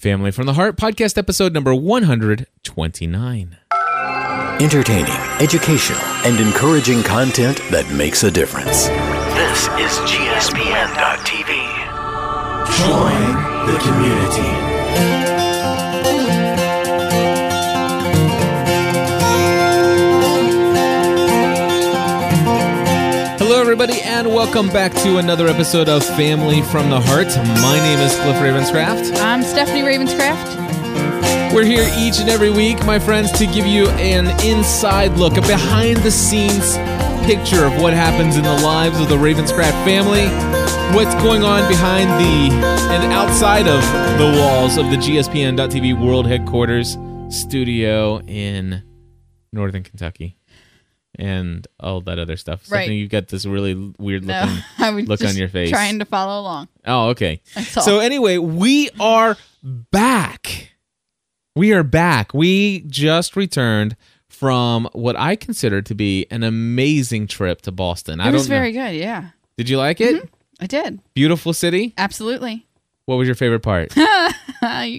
Family from the Heart podcast episode number 129. Entertaining, educational, and encouraging content that makes a difference. This is GSPN.TV. Join the community. Welcome back to another episode of Family from the Heart. My name is Cliff Ravenscraft. I'm Stephanie Ravenscraft. We're here each and every week, my friends, to give you an inside look, a behind the scenes picture of what happens in the lives of the Ravenscraft family, what's going on behind the and outside of the walls of the GSPN.TV World Headquarters studio in Northern Kentucky. And all that other stuff. Right. You've got this really weird No, looking I was look on your face. trying to follow along. Oh, okay. So anyway, we are back. We are back. We just returned from what I consider to be an amazing trip to Boston. I It was don't know- very good. Yeah, Did you like it? Mm-hmm. I did Beautiful city. absolutely. What was your favorite part? you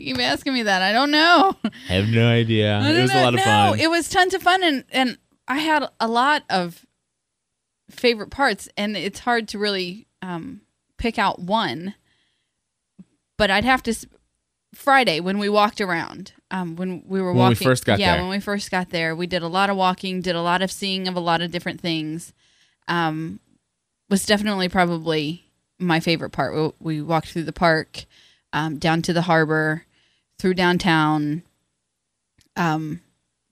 keep asking me that. I don't know. I have no idea. It was a lot of no, fun. it was tons of fun, and and I had a lot of favorite parts, and it's hard to really um, pick out one. But I'd have to. Friday when we walked around, um, when we were When we walking, first got yeah, there. when we first got there, we did a lot of walking, did a lot of seeing of a lot of different things. Um, was definitely probably my favorite part. We, we walked through the park, um, down to the harbor, through downtown. Um,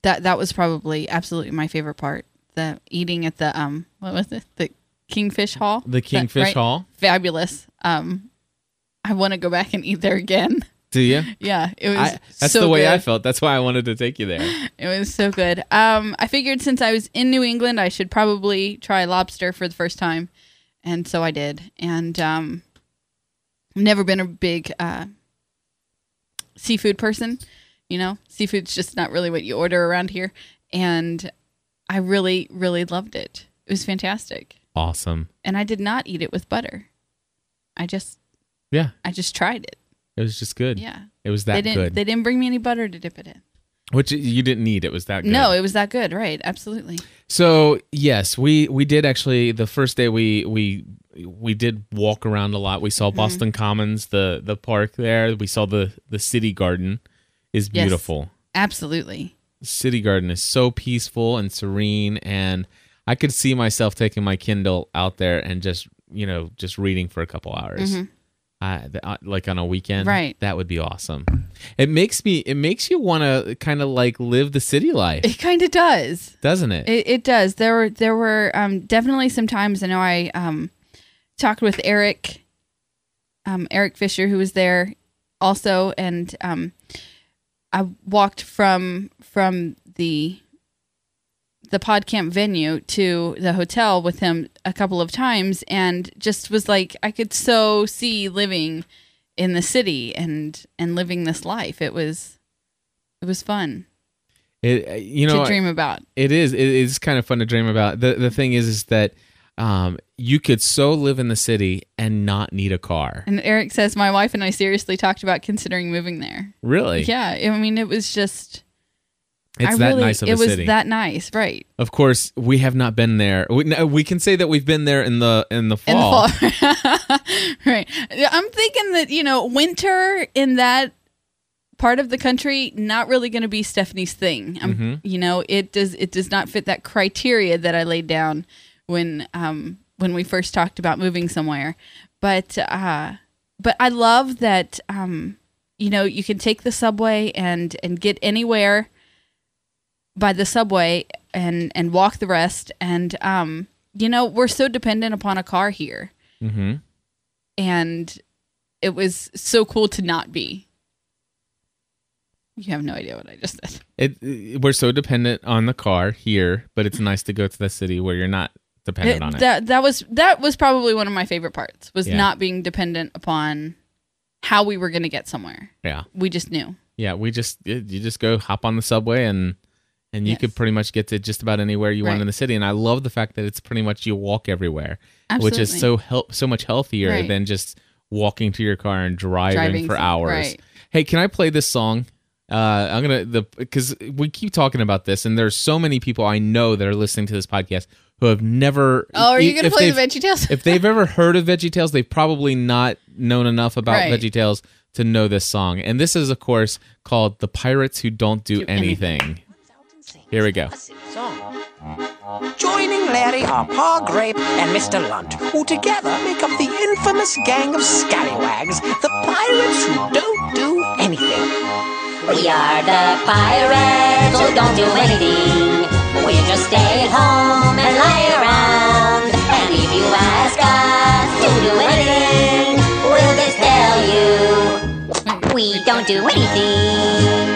that that was probably absolutely my favorite part. The eating at the um, what was it? The Kingfish Hall. the Kingfish right? Hall. Fabulous. Um, I want to go back and eat there again. Do you? Yeah, it was. I, that's so the way I felt. That's why I wanted to take you there. It was so good. Um, I figured since I was in New England, I should probably try lobster for the first time, and so I did. And um, I've never been a big uh, seafood person. You know, seafood's just not really what you order around here, and I really, really loved it. It was fantastic, Awesome. and I did not eat it with butter. I just, Yeah, I just tried it. it was just good. Yeah, It was that they didn't, good. they didn't bring me any butter to dip it in. Which you didn't need. It was that good. No, it was that good. Right? Absolutely. So yes, we we did actually the first day we we we did walk around a lot. We Mm-hmm. saw Boston Commons, the the park there. We saw the the city garden is Yes. beautiful. Absolutely. City garden is so peaceful and serene and I could see myself taking my Kindle out there and just, you know, just reading for a couple hours. Uh, th- uh, like on a weekend, Mm-hmm. Right. That would be awesome. It makes me. It makes you want to kind of like live the city life, It kind of does. doesn't it? It, it does. There were there were um, definitely some times. I know I um, talked with Eric, um, Eric Fisher, who was there also, and um, I walked from from the the podcamp venue to the hotel with him a couple of times, and just was like I could so see living in the city and and living this life. It was it was fun It, uh, you know, to dream about. It is. It is kind of fun to dream about. the The thing is, is that um, you could so live in the city and not need a car. And Eric says, My wife and I seriously talked about considering moving there. Really? Yeah. I mean, it was just. It's I that really, nice of a city. It was that nice, right. of course, we have not been there. We, we can say that we've been there in the in the In fall. the fall. right. I'm thinking that, you know, winter in that part of the country, not really going to be Stephanie's thing. Mm-hmm. You know, it does it does not fit that criteria that I laid down when um when we first talked about moving somewhere. But uh but I love that um you know, you can take the subway and and get anywhere by the subway and and walk the rest and um you know, we're so dependent upon a car here hmm and it was so cool to not be. You have no idea what I just said. It, it- we're so dependent on the car here, but it's nice to go to the city where you're not dependent on it. That that was that was probably one of my favorite parts was Yeah. not being dependent upon how we were going to get somewhere. yeah, We just knew. yeah. We just you just go hop on the subway and and you Yes. could pretty much get to just about anywhere you want in the city. And I love the fact that it's pretty much you walk everywhere, which is so help so much healthier Right. than just walking to your car and driving, Driving for hours. right. Hey, can I play this song? Uh, I'm gonna the because we keep talking about this, and there's so many people I know that are listening to this podcast who have never. Oh, are you gonna play the they've- Veggie Tales? if they've ever heard of Veggie Tales, they've probably not known enough about Right. Veggie Tales to know this song. And this is, of course, called "The Pirates Who Don't Do, Do anything. Anything. Here we go. Joining Larry are Pa Grape and Mr. Lunt, who together make up the infamous gang of scallywags, the pirates who don't do anything. We are the pirates who don't do anything. We just stay at home and lie around. And if you ask us to do anything, we'll just tell you we don't do anything.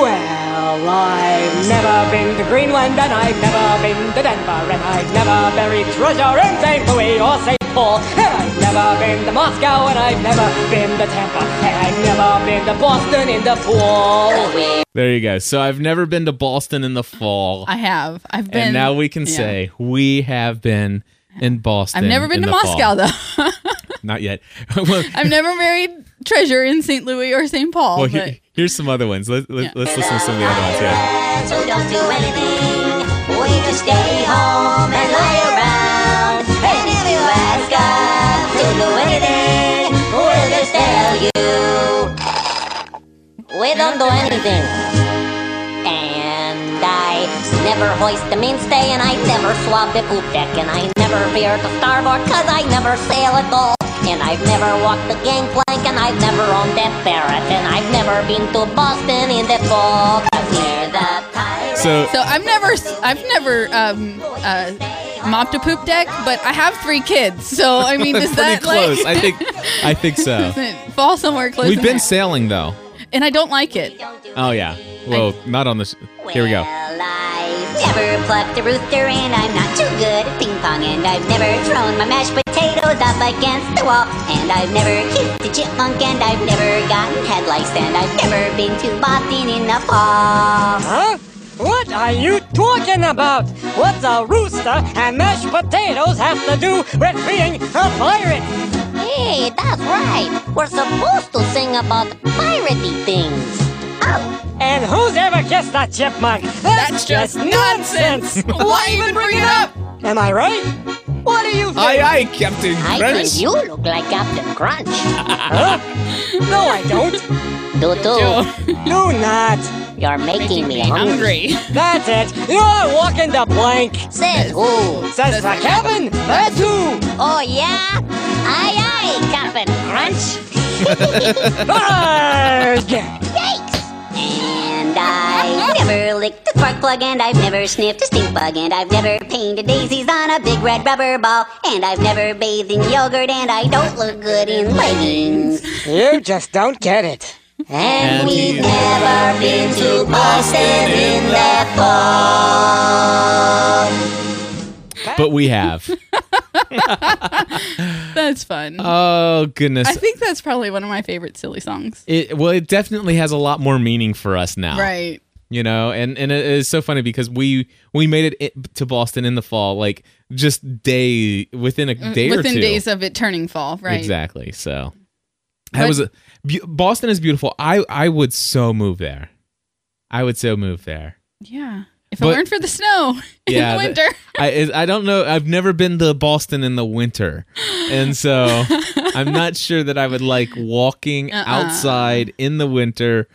Well, I've never been to Greenland, and I've never been to Denver, and I've never buried treasure in St. Louis or St. Paul, and I've never been to Moscow, and I've never been to Tampa, and I've never been to Boston in the pool. There you go. So I've never been to Boston in the fall, I have. I've been. and now we can yeah. say we have been in Boston. I've never been in to the fall. Moscow though. Not yet. well, I've never married treasure in St. Louis or St. Paul. well, but he- here's some other ones. Let, let, Yeah. Let's listen to some of the other ones here. Pirates you we don't do anything. And I never hoist the mainstay, and I never swab the poop deck, and I never veer to starboard, cause I never sail at all. And I've never walked the gangplank, and I've never owned that ferret, and I've never been to Boston in the fall. Cause we're the pirates. So, so I've never, I've never um, uh, mopped to poop deck, but I have three kids. So I mean, does that close. like I think. I think so. fall somewhere close? We've been there? sailing though. and I don't like it. Oh yeah. Well, not on this. Here we go. Well, I've never plucked a rooster and I'm not too good at ping pong and I've never thrown my mashed potatoes up against the wall and I've never kissed a chipmunk and I've never gotten head lice and I've never been to Boston in the fall. Huh? What are you talking about? What's a rooster and mashed potatoes have to do with being a pirate? Hey, that's right. We're supposed to sing about piratey things. Oh, And who's ever kissed that chipmunk? That's just nonsense. Why even bring it up? Am I right? What do you think? Aye, aye, Captain I Crunch. think you look like Captain Crunch. Huh? No, I don't. Do do. Do not. You're making me hungry. That's it. You're walking the blank. Says who? Says the cabin. That's who. Oh yeah? Aye aye, Captain Crunch. Arrgh! Yikes! And I've never licked a spark plug, and I've never sniffed a stink bug, and I've never painted daisies on a big red rubber ball, and I've never bathed in yogurt, and I don't look good in leggings. You just don't get it. And, And we've never been to Boston in the fall. But we have. That's fun. Oh goodness. I think that's probably one of my favorite silly songs. It well, it definitely has a lot more meaning for us now. Right. You know, and and it is so funny because we we made it to Boston in the fall, like just day within a day or Mm, Within days of it turning fall. Right. Exactly. So that was a, bu- Boston is beautiful. I I would so move there. I would so move there. Yeah. If But- it weren't for the snow Yeah, in the the- winter. I I don't know. I've never been to Boston in the winter, and so I'm not sure that I would like walking Uh-uh. outside in the winter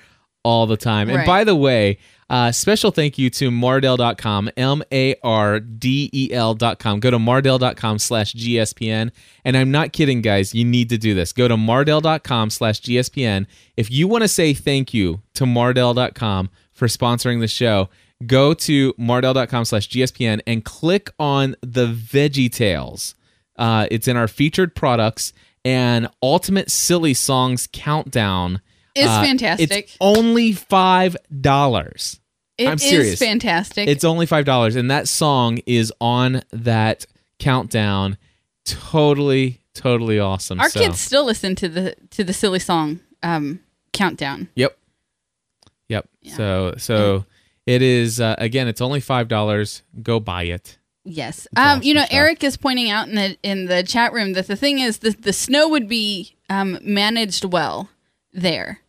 all the time. And Right. by the way, uh, special thank you to Mardel.com, M A R D E L.com. Go to Mardel.com slash GSPN. And I'm not kidding, guys. You need to do this. Go to Mardel.com slash GSPN. If you want to say thank you to Mardel.com for sponsoring the show, go to Mardel.com slash GSPN and click on the Veggie Tales. Uh, it's in our featured products and Ultimate Silly Songs Countdown. It's Uh, fantastic. It's only five dollars. It I'm is serious. fantastic. It's only five dollars, and that song is on that countdown. Totally, totally awesome. Our So, kids still listen to the to the silly song um, countdown. Yep. Yep. So, so it is uh, again. It's only five dollars. Go buy it. Yes. Um, you know, stuff. Eric is pointing out in the in the chat room that the thing is the the snow would be um, managed well there.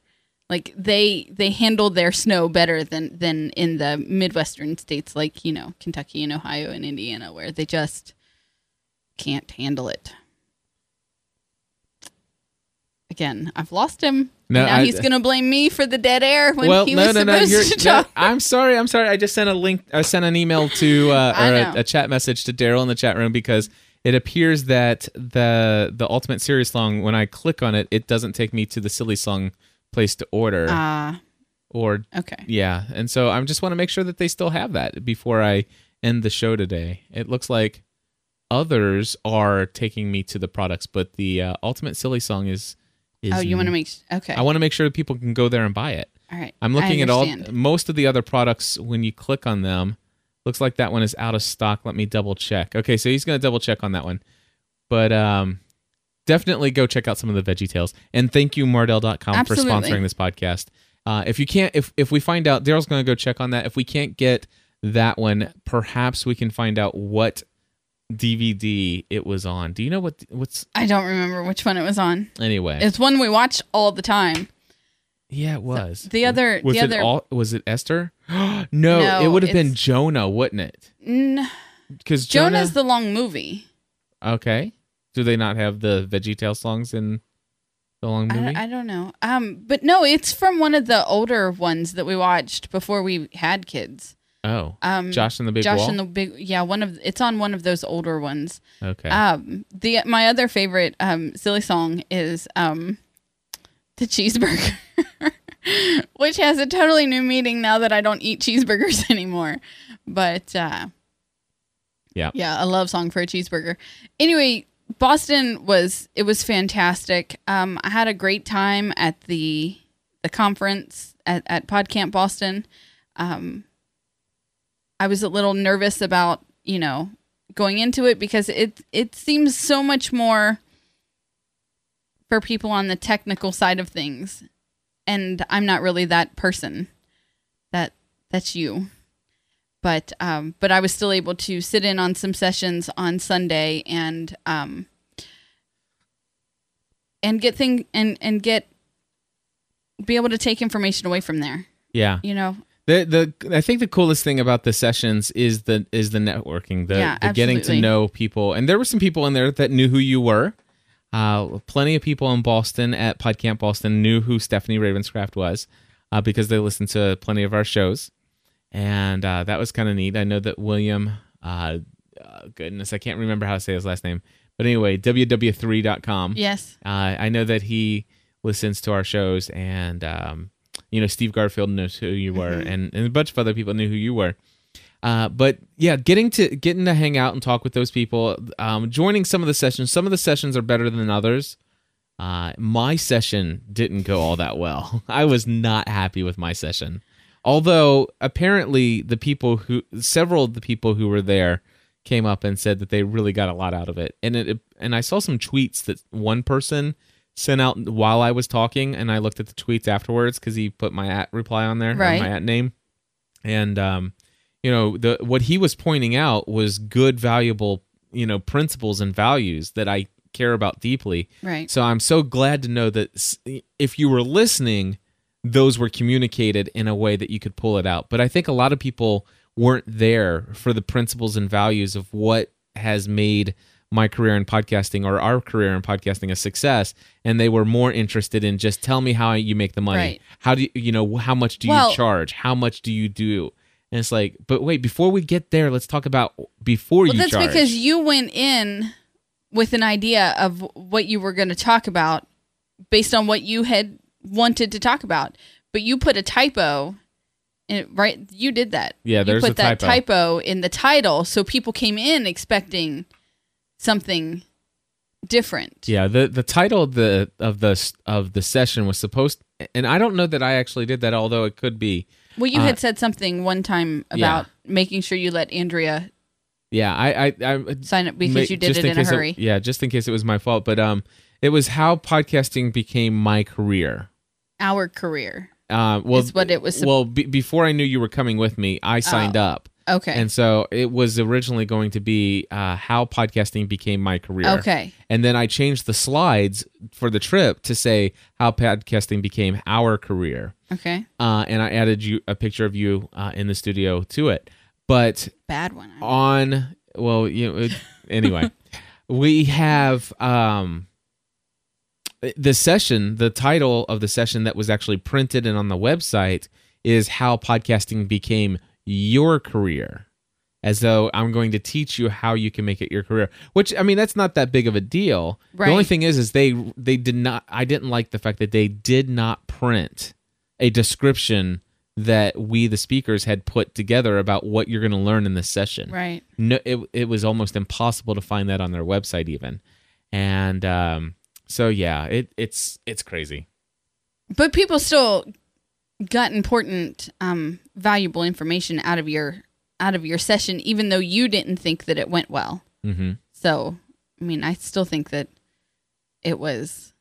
Like they they handle their snow better than than in the midwestern states like you know Kentucky and Ohio and Indiana where they just can't handle it. Again, I've lost him. No, now I- he's gonna blame me for the dead air when well, he no, was no, no. supposed You're, to no. I'm sorry. I'm sorry. I just sent a link. I sent an email to uh, or a, a chat message to Daryl in the chat room because it appears that the the Ultimate Series song, when I click on it, it doesn't take me to the silly song place to order. Ah, or okay. yeah, and so I just want to make sure that they still have that before I end the show today. It looks like others are taking me to the products, but the uh, Ultimate Silly song is. is Oh, you want to make okay? I want to make sure that people can go there and buy it. All right. I'm looking at all most of the other products when you click on them. Looks like that one is out of stock. Let me double check. Okay, so he's going to double check on that one. But um definitely go check out some of the Veggie Tales. And thank you Mardel.com for sponsoring this podcast. Uh if you can't if if we find out Daryl's going to go check on that. If we can't get that one, perhaps we can find out what DVD it was on. Do you know what what's I don't remember which one it was on. anyway? It's one we watch all the time. Yeah, it was. The other, was the it other, all was it Esther? no, No, it would have been Jonah, wouldn't it? N- Because Jonah's the long movie. okay. Do they not have the Veggie Tale songs in the long movie? I, I don't know. Um, but no, it's from one of the older ones that we watched before we had kids. oh, Um, Josh and the Big Josh Wall. and the big, yeah, one of it's on one of those older ones. okay. Um, the my other favorite um silly song is um, the cheeseburger, which has a totally new meaning now that I don't eat cheeseburgers anymore. But uh, Yeah. yeah, a love song for a cheeseburger. Anyway, Boston was it was fantastic. Um, I had a great time at the the conference at at PodCamp Boston. Um, I was a little nervous about you know going into it because it it seems so much more for people on the technical side of things, and I'm not really that person. That that's you but um, but I was still able to sit in on some sessions on Sunday and um, and get thing and and get be able to take information away from there. yeah. You know, The the I think the coolest thing about the sessions is the is the networking, the, Yeah, the getting to know people. And there were some people in there that knew who you were. Uh, plenty of people in Boston at PodCamp Boston knew who Stephanie Ravenscraft was uh, because they listened to plenty of our shows, and uh, that was kind of neat. I know that William, uh, uh, goodness, I can't remember how to say his last name, but anyway, ww3.com. yes, Uh, I know that he listens to our shows, and um, you know Steve Garfield knows who you were, Mm-hmm. and, and a bunch of other people knew who you were. Uh, but yeah, getting to getting to hang out and talk with those people, um, joining some of the sessions. Some of the sessions are better than others. Uh, my session didn't go all that well. I was not happy with my session. Although apparently the people who several of the people who were there came up and said that they really got a lot out of it. And it and I saw some tweets that one person sent out while I was talking and I looked at the tweets afterwards cuz he put my at reply on there, Right. my at name. And um you know, the what he was pointing out was good valuable, you know, principles and values that I care about deeply. right. So I'm so glad to know that if you were listening, those were communicated in a way that you could pull it out. But I think a lot of people weren't there for the principles and values of what has made my career in podcasting or our career in podcasting a success and they were more interested in just tell me how you make the money Right. how do you you know how much do Well- you charge how much do you do and it's like but wait before we get there let's talk about before you. Well, you that's charge because you went in with an idea of what you were going to talk about based on what you had wanted to talk about, but you put a typo. In, right, you did that. Yeah, there's you put a that typo. typo in the title, so people came in expecting something different. Yeah, the the title of the of the of the session was supposed, and I don't know that I actually did that, although it could be. Well, you Uh, had said something one time about making sure you let Andrea Yeah, I I, I sign up because ma- you did it in a case hurry. yeah, just in case it was my fault, but um, it was how podcasting became my career. Our career. Uh, well, Is what it was sup- Well, be, before I knew you were coming with me, I signed Oh. up, Okay. And so it was originally going to be uh, how podcasting became my career. Okay. And then I changed the slides for the trip to say how podcasting became our career. okay. Uh, and I added you a picture of you uh, in the studio to it. But Bad one. on well you know it, anyway we have um the session the title of the session that was actually printed and on the website is how podcasting became your career as though i'm going to teach you how you can make it your career which i mean that's not that big of a deal. The only thing is is they they did not i didn't like the fact that they did not print a description that we the speakers had put together about what you're going to learn in this session. Right. no it, it was almost impossible to find that on their website even. And um so yeah it it's it's crazy. But people still got important, um, valuable information out of your out of your session, even though you didn't think that it went well. mm-hmm. So, I mean, I still think that it was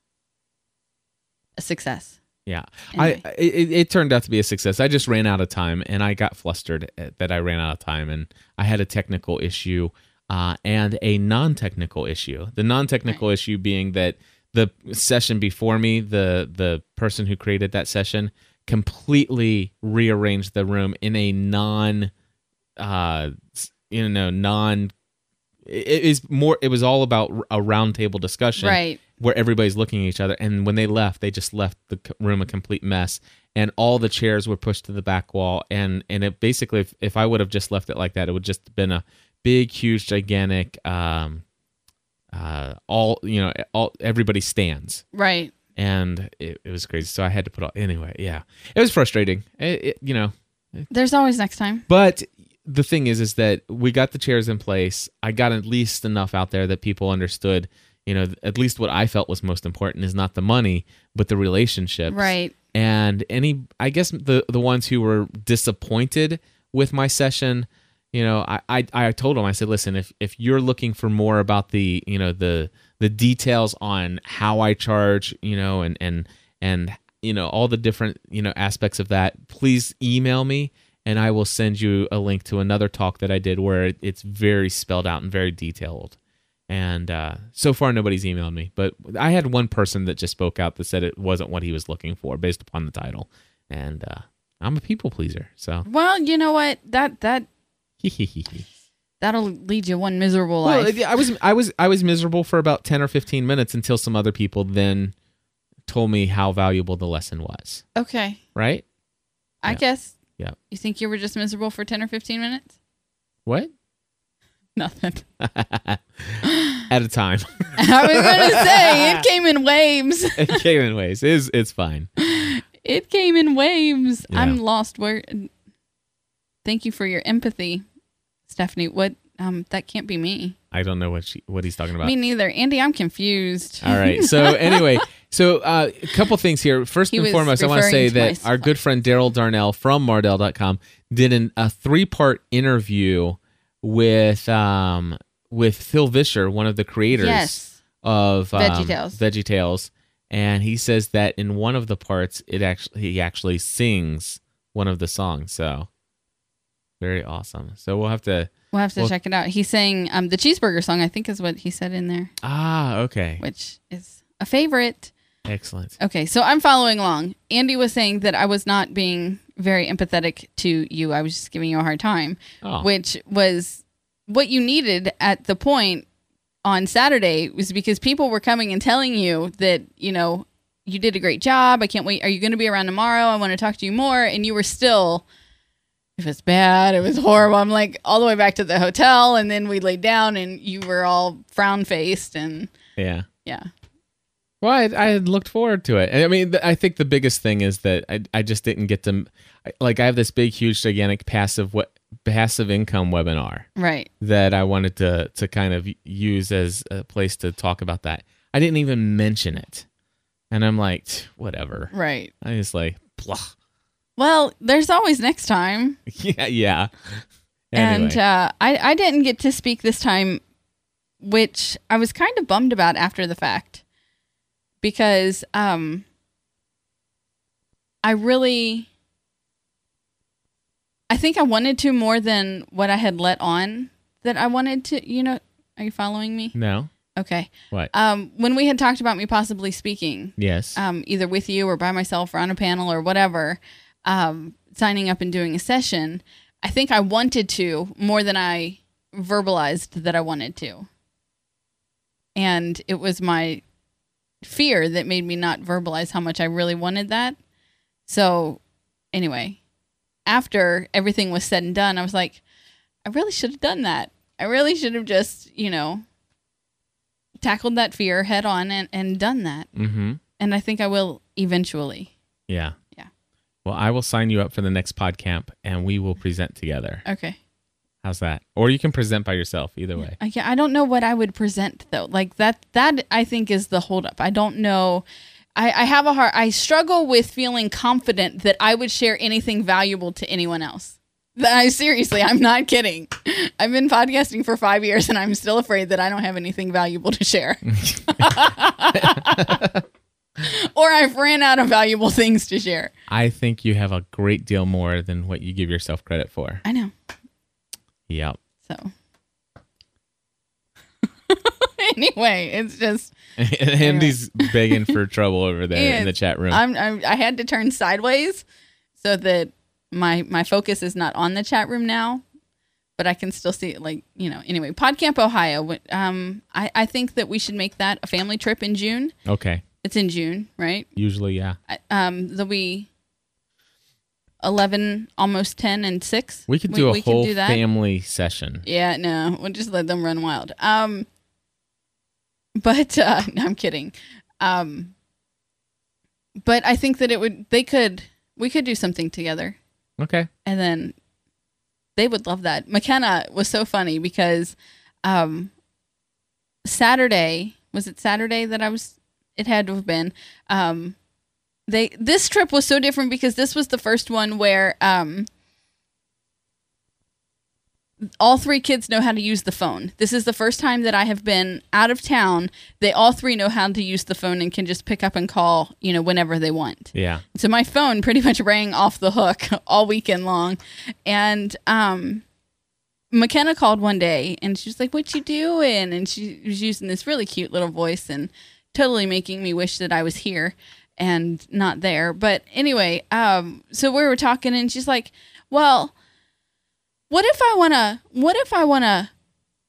a success. yeah Anyway. i it, it turned out to be a success i just ran out of time and i got flustered that i ran out of time and i had a technical issue uh, and a non-technical issue the non-technical issue being that the session before me the the person who created that session completely rearranged the room in a non uh you know non it is more it was all about a round table discussion Right. where everybody's looking at each other and when they left they just left the room a complete mess and all the chairs were pushed to the back wall and and it basically if, if i would have just left it like that it would just have been a big huge gigantic um uh all you know all everybody stands Right. And it, it was crazy so i had to put all anyway yeah it was frustrating it, it, you know There's always next time. but the thing is, is that we got the chairs in place. I got at least enough out there that people understood. You know, at least what I felt was most important is not the money, but the relationships. Right. And any, I guess the the ones who were disappointed with my session, you know, I I, I told them I said, listen, if if you're looking for more about the you know the the details on how I charge, you know, and and and you know all the different you know aspects of that, please email me and I will send you a link to another talk that I did where it's very spelled out and very detailed. And uh, so far, nobody's emailed me, but I had one person that just spoke out that said it wasn't what he was looking for based upon the title. And uh, I'm a people pleaser, so Well, you know what? That that that'll lead you one miserable well, life. I was I was I was miserable for about ten or fifteen minutes until some other people then told me how valuable the lesson was. Okay. Right? I Yeah. guess. Yeah. You think you were just miserable for 10 or 15 minutes? What? Nothing. At a time. I was going to say it came in waves. it came in waves. It's it's fine. It came in waves. Yeah. I'm lost. Where? Thank you for your empathy, Stephanie. What? Um, that can't be me. I don't know what she what he's talking about. Me neither. Andy, I'm confused. All right. So anyway, so uh, a couple things here. First He and foremost, I want to say to that our good friend Daryl Darnell from Mardel.com did an, a three part interview with um, with Phil Vischer, one of the creators Yes. of um, VeggieTales. VeggieTales, and he says that in one of the parts, it actually he actually sings one of the songs. So very awesome. So we'll have to. We'll have to Well- check it out. He sang um, the cheeseburger song. I think is what he said in there, Ah, okay, which is a favorite. excellent. Okay, so I'm following along. Andy was saying that I was not being very empathetic to you. I was just giving you a hard time, Oh. which was what you needed at the point on Saturday was because people were coming and telling you that, you know, you did a great job. I can't wait. Are you going to be around tomorrow? I want to talk to you more. And you were still, if was bad, it was horrible. I'm like all the way back to the hotel. And then we laid down and you were all frown faced. And Yeah. yeah. Well, I, I had looked forward to it. I mean, th- I think the biggest thing is that I, I just didn't get to, like, I have this big, huge, gigantic passive what passive income webinar Right. that I wanted to to kind of use as a place to talk about that. I didn't even mention it, and I'm like, whatever. Right. I just like, blah. Well, there's always next time. yeah, yeah. And uh, I, I didn't get to speak this time, which I was kind of bummed about after the fact because um, I really I think I wanted to more than what I had let on that I wanted to. You know, are you following me? No. Okay. What? Um, when we had talked about me possibly speaking, yes. um, either with you or by myself or on a panel or whatever, um, signing up and doing a session, I think I wanted to more than I verbalized that I wanted to. And it was my fear that made me not verbalize how much I really wanted that. So, anyway, after everything was said and done, I was like, I really should have done that. I really should have just, you know, tackled that fear head on and, and done that mm-hmm. and I think I will eventually. Yeah. Well, I will sign you up for the next pod camp, and we will present together. Okay. How's that? Or you can present by yourself. Either way. I, I don't know what I would present though. Like that. That I think is the holdup. I don't know. I, I have a hard. I struggle with feeling confident that I would share anything valuable to anyone else. That I seriously, I'm not kidding. I've been podcasting for five years, and I'm still afraid that I don't have anything valuable to share. or I've ran out of valuable things to share. I think you have a great deal more than what you give yourself credit for. I know. Yep. So anyway, it's just Andy's begging for trouble over there in the chat room. I'm, I'm I had to turn sideways so that my my focus is not on the chat room now, but I can still see it. Like you know, anyway, PodCamp Ohio. Um, I I think that we should make that a family trip in June. okay. It's in June, right? Usually, yeah. I- Um, the we eleven, almost ten, and six. We could do a can whole do that. family session. Yeah, no, we'll just let them run wild. Um, but uh, no, I'm kidding. Um, but I think that it would. They could. We could do something together, Okay. and then they would love that. McKenna was so funny because um, Saturday was it Saturday that I was. It had to have been. Um, they this trip was so different because this was the first one where um, all three kids know how to use the phone. This is the first time that I have been out of town. They all three know how to use the phone and can just pick up and call, you know, whenever they want. Yeah. So my phone pretty much rang off the hook all weekend long. And um McKenna called one day and she was like, What you doing? And she was using this really cute little voice and totally making me wish that I was here and not there. But anyway, um, so we were talking and she's like, Well, what if I wanna what if I wanna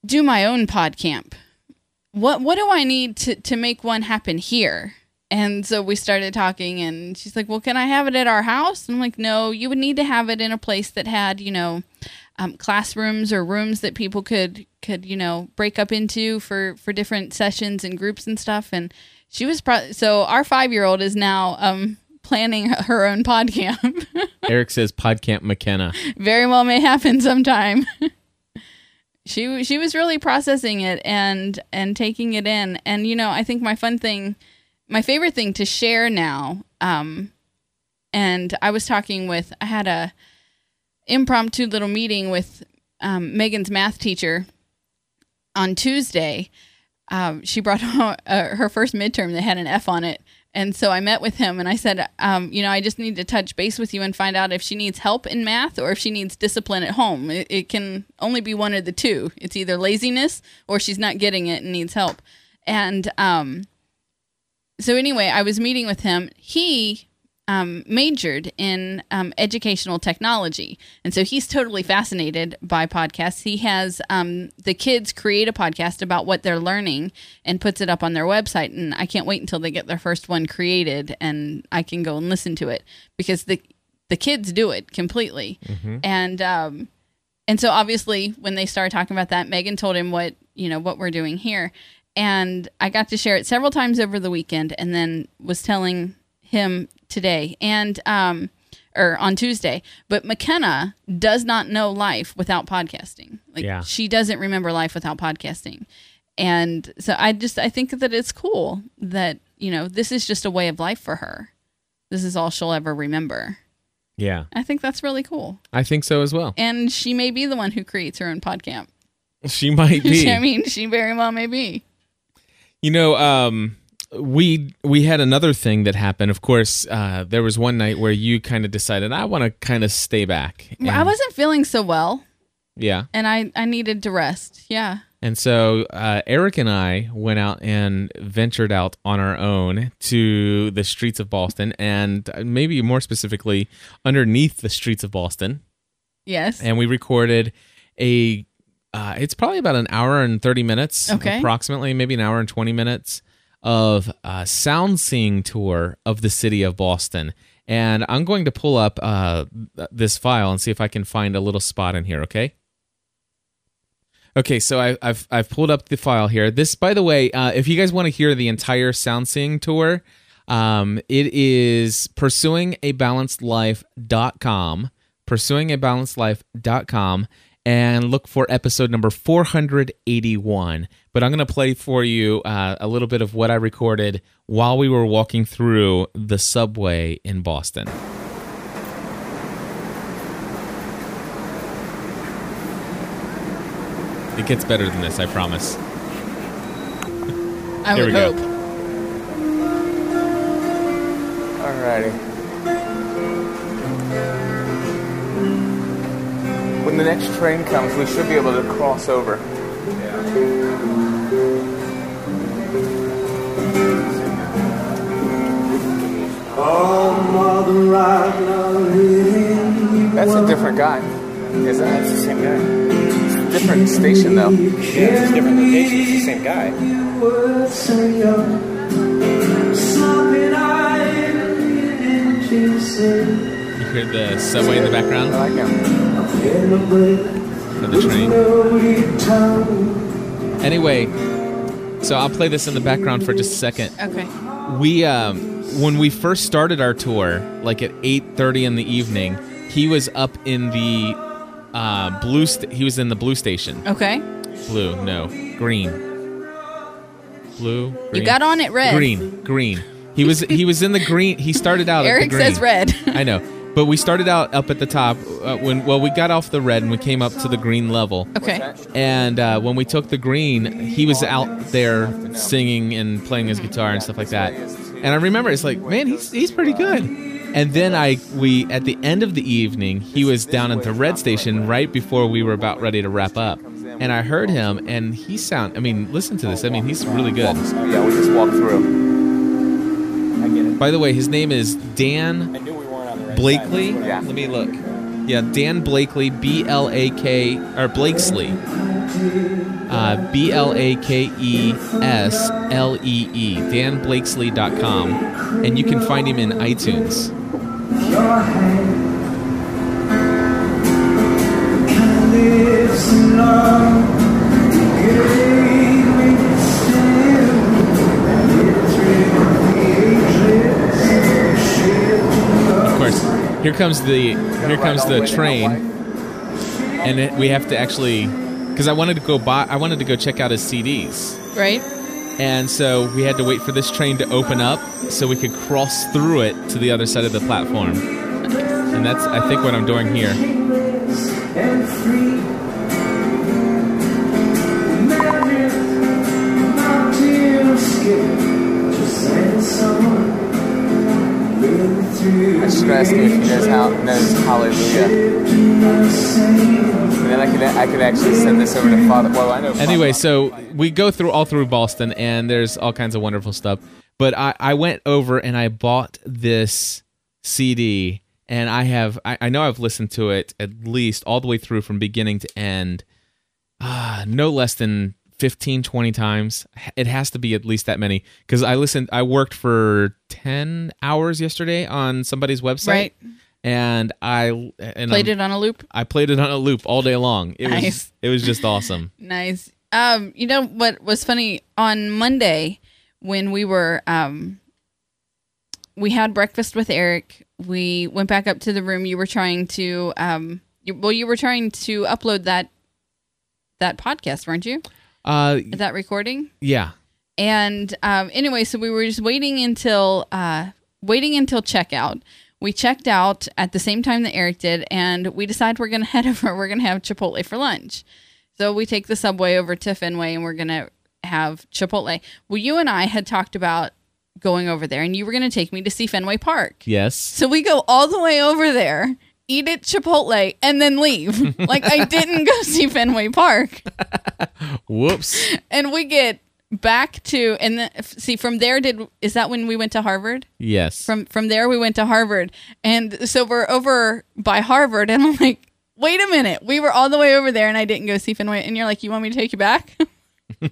do my own pod camp? What what do I need to, to make one happen here? And so we started talking, and she's like, Well, can I have it at our house? And I'm like, No, you would need to have it in a place that had, you know, um, classrooms or rooms that people could could you know break up into for for different sessions and groups and stuff. And she was pro- so our five year old is now um, planning her own pod camp. Eric says Podcamp McKenna. Very well may happen sometime. she she was really processing it and and taking it in. And you know, I think my fun thing, my favorite thing to share now. Um, and I was talking with I had a impromptu little meeting with um, Megan's math teacher on Tuesday. Um, she brought uh, her first midterm that had an F on it. And so I met with him and I said, um, you know, I just need to touch base with you and find out if she needs help in math or if she needs discipline at home. It, it can only be one of the two. It's either laziness or she's not getting it and needs help. And um, so anyway, I was meeting with him. He um, majored in um, educational technology, and so he's totally fascinated by podcasts. He has um, the kids create a podcast about what they're learning and puts it up on their website. And I can't wait until they get their first one created, and I can go and listen to it because the the kids do it completely. And um, and so obviously when they started talking about that, Megan told him what you know what we're doing here, and I got to share it several times over the weekend, and then was telling him today and um or on Tuesday. But McKenna does not know life without podcasting. Like Yeah. she doesn't remember life without podcasting. And so I just I think that it's cool that, you know, this is just a way of life for her. This is all she'll ever remember. Yeah. I think that's really cool. I think so as well. And she may be the one who creates her own podcast. She might be. I mean, she very well may be. You know, um, we we had another thing that happened. Of course, uh, there was one night where you kind of decided I want to kind of stay back. Well, I wasn't feeling so well, Yeah, and I I needed to rest. Yeah. and so uh, Eric and I went out and ventured out on our own to the streets of Boston, and maybe more specifically, underneath the streets of Boston. Yes. and we recorded a uh, it's probably about an hour and 30 minutes Okay. approximately maybe an hour and 20 minutes of a sound seeing tour of the city of boston and i'm going to pull up uh, this file and see if i can find a little spot in here okay Okay, so I, I've I've pulled up the file here. This, by the way, uh, if you guys want to hear the entire sound seeing tour, um, it is pursuingabalancedlife.com, pursuingabalancedlife.com, and look for episode number 481. But I'm going to play for you uh, a little bit of what I recorded while we were walking through the subway in Boston. It gets better than this, I promise. I Here would we go. hope. Alrighty. When the next train comes, we should be able to cross over. That's a different guy. Is that? That's the same guy. It's a different station, though. Yeah, it's different locations. It's the same guy. You hear the subway in the background I like him. Of the train. Anyway, so I'll play this in the background for just a second. Okay. we um when we first started our tour like at 8.30 in the evening he was up in the uh blue st- he was in the blue station Okay. blue no green blue green. You got on it red. green green he was he was in the green he started out at Eric the green. says red. i know but we started out up at the top uh, when well we got off the red and we came up to the green level Okay. and uh, when we took the green, he was out there singing and playing his guitar and stuff like that. And I remember it's like, man, he's he's pretty good. And then I we at the end of the evening, he was down at the red station right before we were about ready to wrap up. And I heard him, and he sound. I mean, listen to this. I mean, he's really good. Yeah, we just walked through. I get it. By the way, his name is Dan Blakely. side. Let me look. Yeah, Dan Blakely, B L A K or Blakesley. Uh, B L A K E S L E E. DanBlakesley.com. And you can find him in iTunes. Of here comes the here comes the train, and it, we have to actually because I wanted to go buy I wanted to go check out his CDs. Right. And so we had to wait for this train to open up so we could cross through it to the other side of the platform. And that's, I think, what I'm doing here. I should ask him if he knows how knows Hallelujah. And then I could I could actually send this over to Father. Well, I know. Anyway, so we go through all through Boston, and there's all kinds of wonderful stuff. But I, I went over and I bought this CD, and I have I, I know I've listened to it at least all the way through from beginning to end, ah, no less than 15, 20 times. It has to be at least that many because I listened. I worked for ten hours yesterday on somebody's website, Right. and I and Played I'm- it on a loop. I played it on a loop all day long. It was Nice. it was just awesome. Nice. Um, you know what was funny on Monday when we were um we had breakfast with Eric. We went back up to the room. You were trying to um you, well you were trying to upload that that podcast, weren't you? Uh, That recording? yeah. And um, anyway, so we were just waiting until uh, waiting until checkout. We checked out at the same time that Eric did, and we decided we're going to head over. We're going to have Chipotle for lunch. So we take the subway over to Fenway, and we're going to have Chipotle. Well, you and I had talked about going over there, and you were going to take me to see Fenway Park. Yes. So we go all the way over there, eat at Chipotle, and then leave. like I didn't go see Fenway Park. Whoops. And we get back to and the, see from there did is that when we went to Harvard? Yes. From from there we went to Harvard. And so we're over by Harvard and I'm like, "Wait a minute. We were all the way over there and I didn't go see Fenway." And you're like, "You want me to take you back?"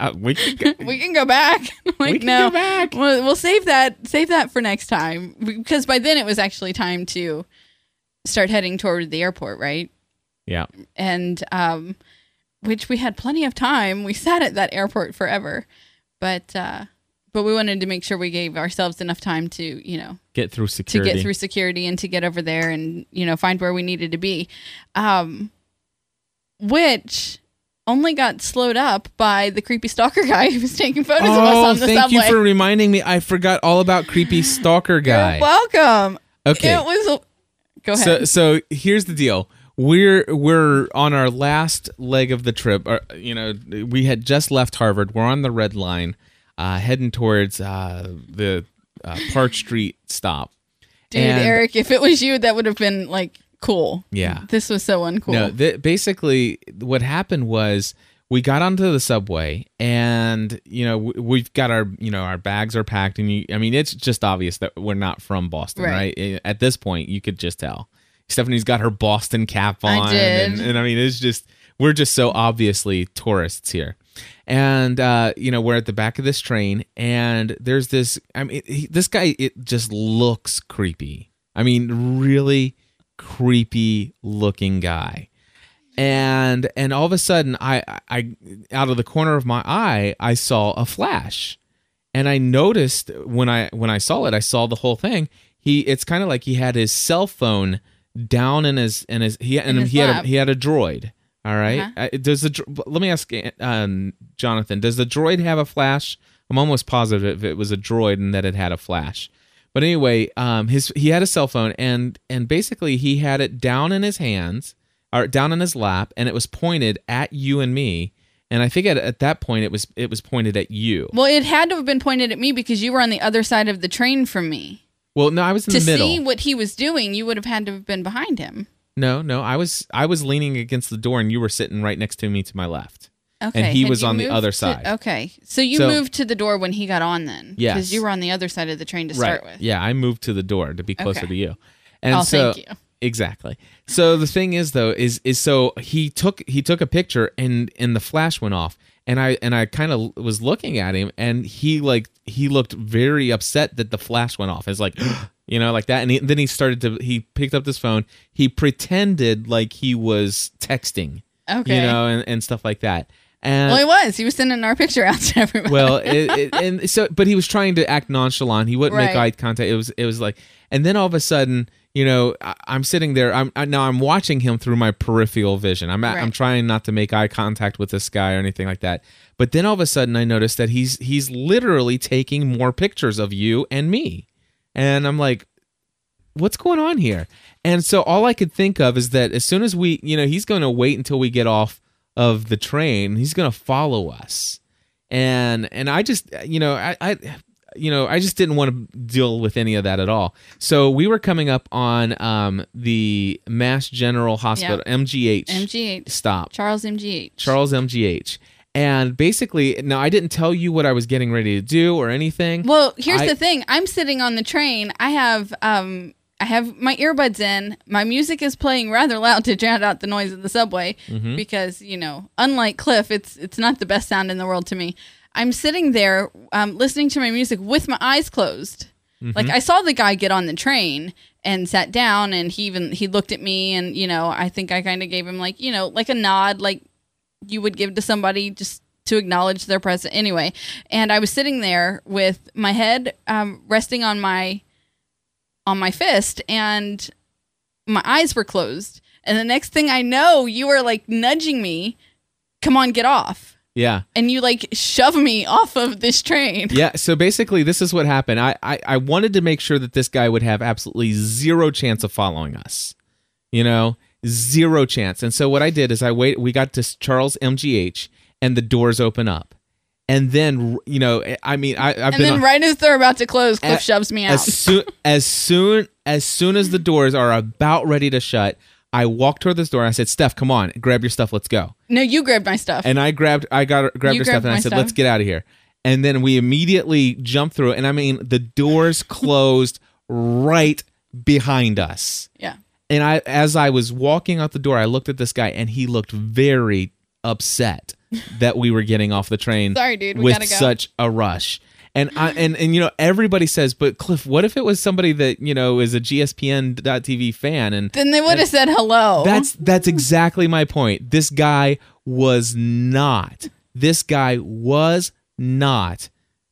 Uh, we could go- we can go back. like, We can no, go back. We'll, we'll save that. Save that for next time because by then it was actually time to start heading toward the airport, right? yeah. And um, which we had plenty of time. We sat at that airport forever, but uh, but we wanted to make sure we gave ourselves enough time to you know Get through security to get through security and to get over there and you know find where we needed to be um which only got slowed up by the creepy stalker guy who was taking photos of us Oh, on the thank subway you for reminding me. I forgot all about creepy stalker guy. You're welcome Okay. it was go ahead So so here's the deal. We're we're on our last leg of the trip. You know, we had just left Harvard. We're on the red line, uh, heading towards uh, the uh, Park Street stop. dude and- eric if it was you that would have been like cool Yeah. this was so uncool No, th- basically, what happened was we got onto the subway, and you know we've got our you know our bags are packed, and you, I mean it's just obvious that we're not from Boston, Right. right? Eh, At this point, you could just tell. Stephanie's got her Boston cap I on, did. And, and I mean it's just we're just so obviously tourists here. And uh, you know we're at the back of this train, and there's this. I mean, he, this guy it just looks creepy. I mean, really creepy looking guy and and all of a sudden I I out of the corner of my eye I saw a flash. And I noticed when I when I saw it I saw the whole thing. He it's kind of like he had his cell phone down in his in his he and his he had a, he had a droid all right? Uh-huh. Uh, does the let me ask um, Jonathan does the droid have a flash? I'm almost positive it was a droid and that it had a flash. But anyway, um, his he had a cell phone and and basically he had it down in his hands or down on his lap, and it was pointed at you and me. And I think at, at that point it was it was pointed at you. well it had to have been pointed at me because you were on the other side of the train from me Well, no, I was in to the middle. see what he was doing you would have had to have been behind him no, no, I was I was leaning against the door, and you were sitting right next to me to my left. Okay. And he had was you on the moved other to- side. okay. So you So- moved to the door when he got on then? Yes. Because you were on the other side of the train to start with. Yeah, I moved to the door to be closer Okay. to you. And Oh, so, thank you. Exactly. So the thing is though is is so he took he took a picture and and the flash went off and I and I kind of was looking at him and he like he looked very upset that the flash went off. It's like you know like that and he, then he started to he picked up this phone. He pretended like he was texting. Okay. You know and, and stuff like that. And Well, he was. He was sending our picture out to everybody. well, it, it, and so, but he was trying to act nonchalant. He wouldn't make eye contact. It was, it was like, and then all of a sudden, you know, I, I'm sitting there. I'm I, now I'm watching him through my peripheral vision. I'm I'm trying not to make eye contact with this guy or anything like that. But then all of a sudden, I notice that he's he's literally taking more pictures of you and me, and I'm like, what's going on here? And so all I could think of is that as soon as we, you know, he's going to wait until we get off of the train. He's going to follow us. And and I just, you know, I I you know, I just didn't want to deal with any of that at all. So we were coming up on um the Mass General Hospital MGH MGH. stop. Charles MGH. Charles MGH. And basically, now I didn't tell you what I was getting ready to do or anything. Well, here's I- the thing. I'm sitting on the train. I have um I have my earbuds in. My music is playing rather loud to drown out the noise of the subway Mm-hmm. because, you know, unlike Cliff, it's it's not the best sound in the world to me. I'm sitting there um, listening to my music with my eyes closed. Mm-hmm. Like I saw the guy get on the train and sat down and he even he looked at me and, you know, I think I kind of gave him like, you know, like a nod like you would give to somebody just to acknowledge their presence anyway and i was sitting there with my head um, resting on my on my fist and my eyes were closed and the next thing i know you were like nudging me come on get off yeah. and you like shove me off of this train Yeah, so basically this is what happened. I, I I wanted to make sure that this guy would have absolutely zero chance of following us. You know, zero chance. And so what I did is I wait we got to Charles MGH and the doors open up. and then you know, eh, I mean, I, I've And been then on- right as they're about to close, Cliff shoves me out. as soon as soon as soon as the doors are about ready to shut. I walked toward this door and I said, "Steph, come on, grab your stuff, let's go." no, you grabbed my stuff. And I grabbed, I got grabbed You her stuff, grabbed and I my said, stuff? "Let's get out of here." And then we immediately jumped through, and I mean, the doors closed right behind us. yeah. And I, as I was walking out the door, I looked at this guy, and he looked very upset that we were getting off the train. Sorry, dude, we with gotta go. such a rush. And I mm. and and you know everybody says, but Cliff, what if it was somebody that you know is a GSPN.TV fan and Then they would have said hello. that's that's exactly my point. This guy was not. This guy was not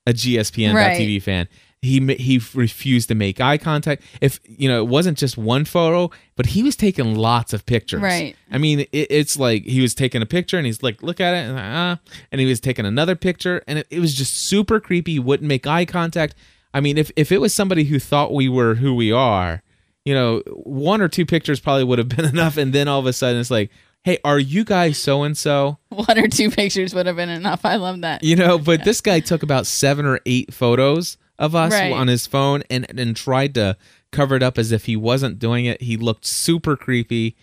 a GSPN.TV Right. fan. He he refused to make eye contact. If you know, it wasn't just one photo, but he was taking lots of pictures. Right. I mean, it, it's like he was taking a picture and he's like, look at it, and ah, and he was taking another picture, and it, it was just super creepy. He wouldn't make eye contact. I mean, if if it was somebody who thought we were who we are, you know, one or two pictures probably would have been enough, and then all of a sudden it's like, hey, are you guys so and so? One or two pictures would have been enough. I love that. You know, but this guy took about seven or eight photos of us Right. on his phone and and tried to cover it up as if he wasn't doing it. He looked super creepy.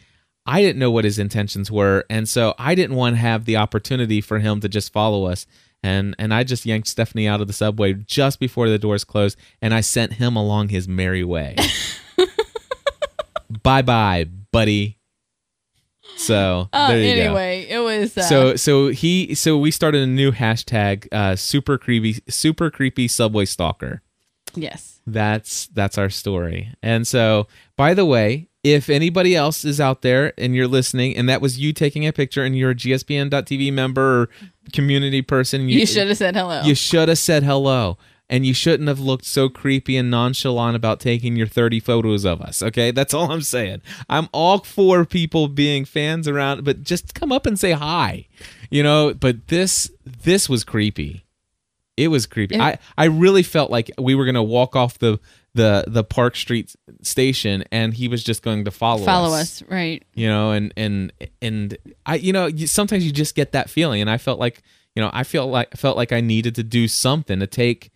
I didn't know what his intentions were, and so I didn't want to have the opportunity for him to just follow us. And and I just yanked Stephanie out of the subway just before the doors closed, and I sent him along his merry way. bye bye, buddy. So Uh, there you go. anyway, it was. Uh, So so he so we started a new hashtag, uh, super creepy, super creepy subway stalker. yes. That's that's our story. And so, by the way, if anybody else is out there and you're listening, and that was you taking a picture, and you're a GSPN.TV member or community person, You, should have said hello. you should have said hello. And you shouldn't have looked so creepy and nonchalant about taking your 30 photos of us. Okay. That's all I'm saying. I'm all for people being fans around, but just come up and say hi. You know, but this this was creepy. It was creepy. It- I, I really felt like we were gonna walk off the the the Park Street station and he was just going to follow us. Follow us, right? you know and and and i you know sometimes you just get that feeling and i felt like you know i felt like felt like i needed to do something to take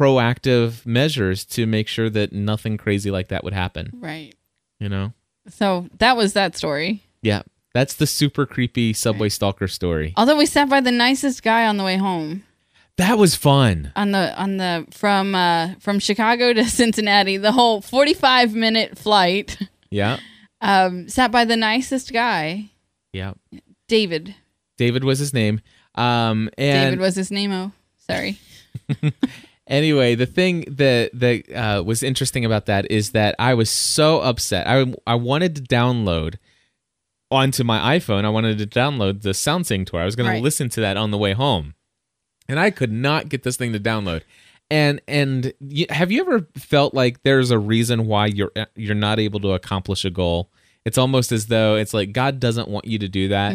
proactive measures to make sure that nothing crazy like that would happen Right. you know So that was that story. yeah that's the super creepy subway stalker story Although we sat by the nicest guy on the way home. that was fun on the on the from uh from Chicago to Cincinnati, the whole 45 minute flight. yeah Um sat by the nicest guy, yeah David. david was his name um and David was his name. Oh, sorry. anyway, the thing that that uh, was interesting about that is that I was so upset. I I wanted to download onto my iPhone. I wanted to download the Sound Seeing tour. I was going Right. to listen to that on the way home, and I could not get this thing to download. And and y- have you ever felt like there's a reason why you're you're not able to accomplish a goal? It's almost as though it's like God doesn't want you to do that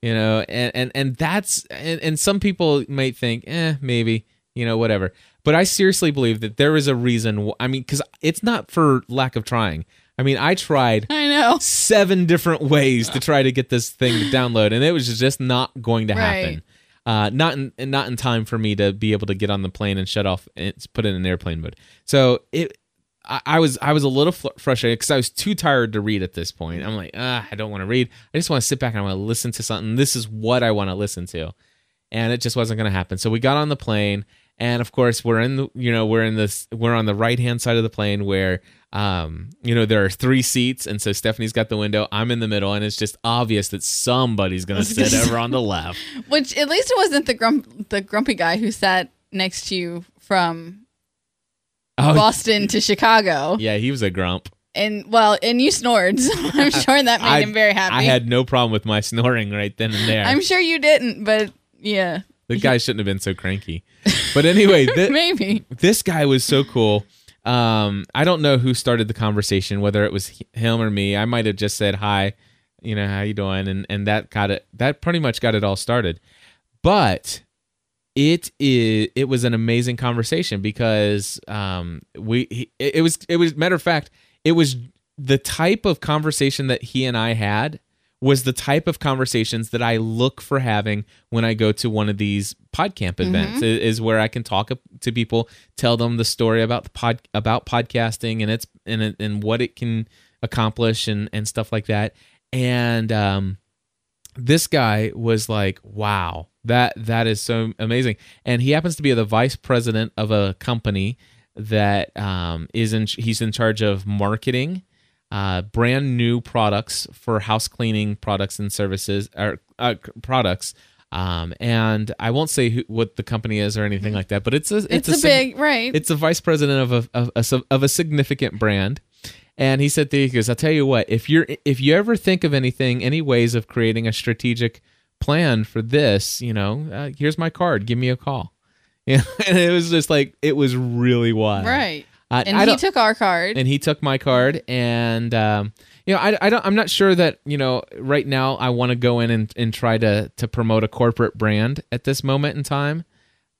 you know and and and that's and, and some people might think eh maybe you know whatever but i seriously believe that there is a reason wh- i mean because it's not for lack of trying i mean i tried I know. seven different ways to try to get this thing to download and it was just not going to happen uh, not in not in time for me to be able to get on the plane and shut off and put it in airplane mode so it I, I was I was a little fl- frustrated because I was too tired to read at this point. I'm like, ah, I don't want to read. I just want to sit back and I want to listen to something. This is what I want to listen to, and it just wasn't going to happen. So we got on the plane, and of course we're in the you know we're in this we're on the right hand side of the plane where um you know there are three seats, and so Stephanie's got the window. I'm in the middle, and it's just obvious that somebody's going to sit over on the left. Which at least it wasn't the grump the grumpy guy who sat next to you from Oh, Boston to Chicago. yeah, he was a grump. And well, and you snored. So I'm sure that made I, him very happy. I had no problem with my snoring right then and there. I'm sure you didn't, but yeah. The guy shouldn't have been so cranky. But anyway, thi- Maybe. this guy was so cool. Um, I don't know who started the conversation, whether it was him or me. I might have just said hi, you know, how you doing, and and that got it. That pretty much got it all started. But it is it was an amazing conversation because um we he, it was it was matter of fact it was the type of conversation that he and I had was the type of conversations that I look for having when I go to one of these PodCamp events. i- Is where I can talk to people, tell them the story about the pod about podcasting and its and and what it can accomplish and and stuff like that. And um, this guy was like, "Wow, that that is so amazing." And he happens to be the vice president of a company that um, is in. He's in charge of marketing, uh, brand new products for house cleaning products and services or uh, products. Um, and I won't say who, what the company is or anything like that, but it's a It's, a, sig- big right. it's a vice president of a of a, of a significant brand, and he said, to me, he goes, "I'll tell you what. If you're if you ever think of anything, any ways of creating a strategic plan for this, you know, uh, here's my card. Give me a call." Yeah, and it was just like it was really wild, right. I- and he took our card. and he took my card and um, you know I, I don't i'm not sure that you know right now i want to go in and, and try to to promote a corporate brand at this moment in time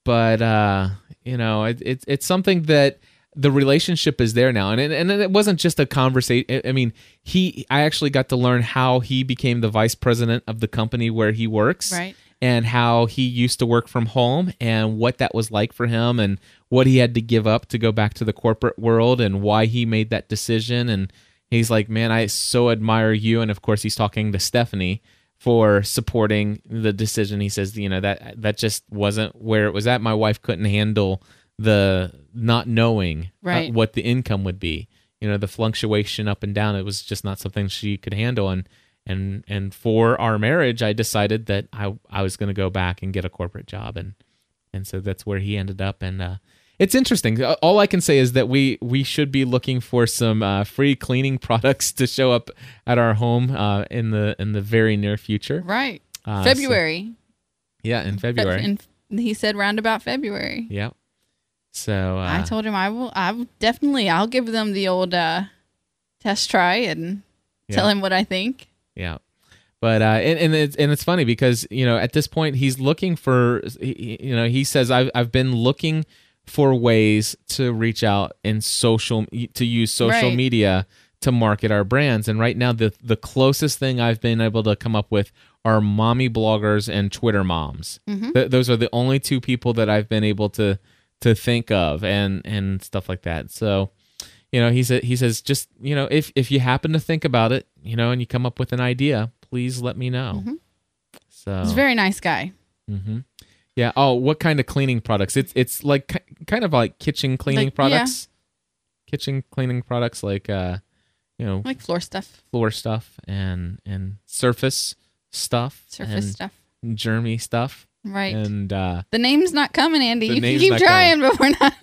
but uh you know it, it's it's something that the relationship is there now and it, and it wasn't just a conversation i mean he i actually got to learn how he became the vice president of the company where he works Right. and how he used to work from home and what that was like for him and what he had to give up to go back to the corporate world and why he made that decision. And he's like man i so admire you. And of course he's talking to stephanie for supporting the decision. He says you know that that just wasn't where it was at. My wife couldn't handle the not knowing uh, what the income would be. You know the fluctuation up and down. It was just not something she could handle. And and and for our marriage i decided that i i was going to go back and get a corporate job. And and so that's where he ended up. And uh it's interesting Uh, all i can say is that we we should be looking for some uh, free cleaning products to show up at our home uh, in the in the very near future right. Uh, so- February. yeah in Fe- february in- he said roundabout February. yeah so uh, I told him I will. I will definitely. I'll give them the old uh, test try and tell him what I think. Yeah. But uh, and and it's and it's funny because you know at this point he's looking for you know he says I've I've been looking for ways to reach out in social to use social Right. media to market our brands and right now the the closest thing I've been able to come up with are mommy bloggers and Twitter moms. Mm-hmm. Th- those are the only two people that I've been able to to think of and and stuff like that. So you know he said he says just you know if if you happen to think about it you know and you come up with an idea please let me know mm-hmm. so He's a very nice guy. Mm-hmm. Yeah oh what kind of cleaning products it's it's like kind of like kitchen cleaning Like, yeah. products kitchen cleaning products like uh you know Like floor stuff, floor stuff and and surface stuff surface and stuff. germy stuff Right. and uh the name's not coming, Andy. You can keep trying, but we're not.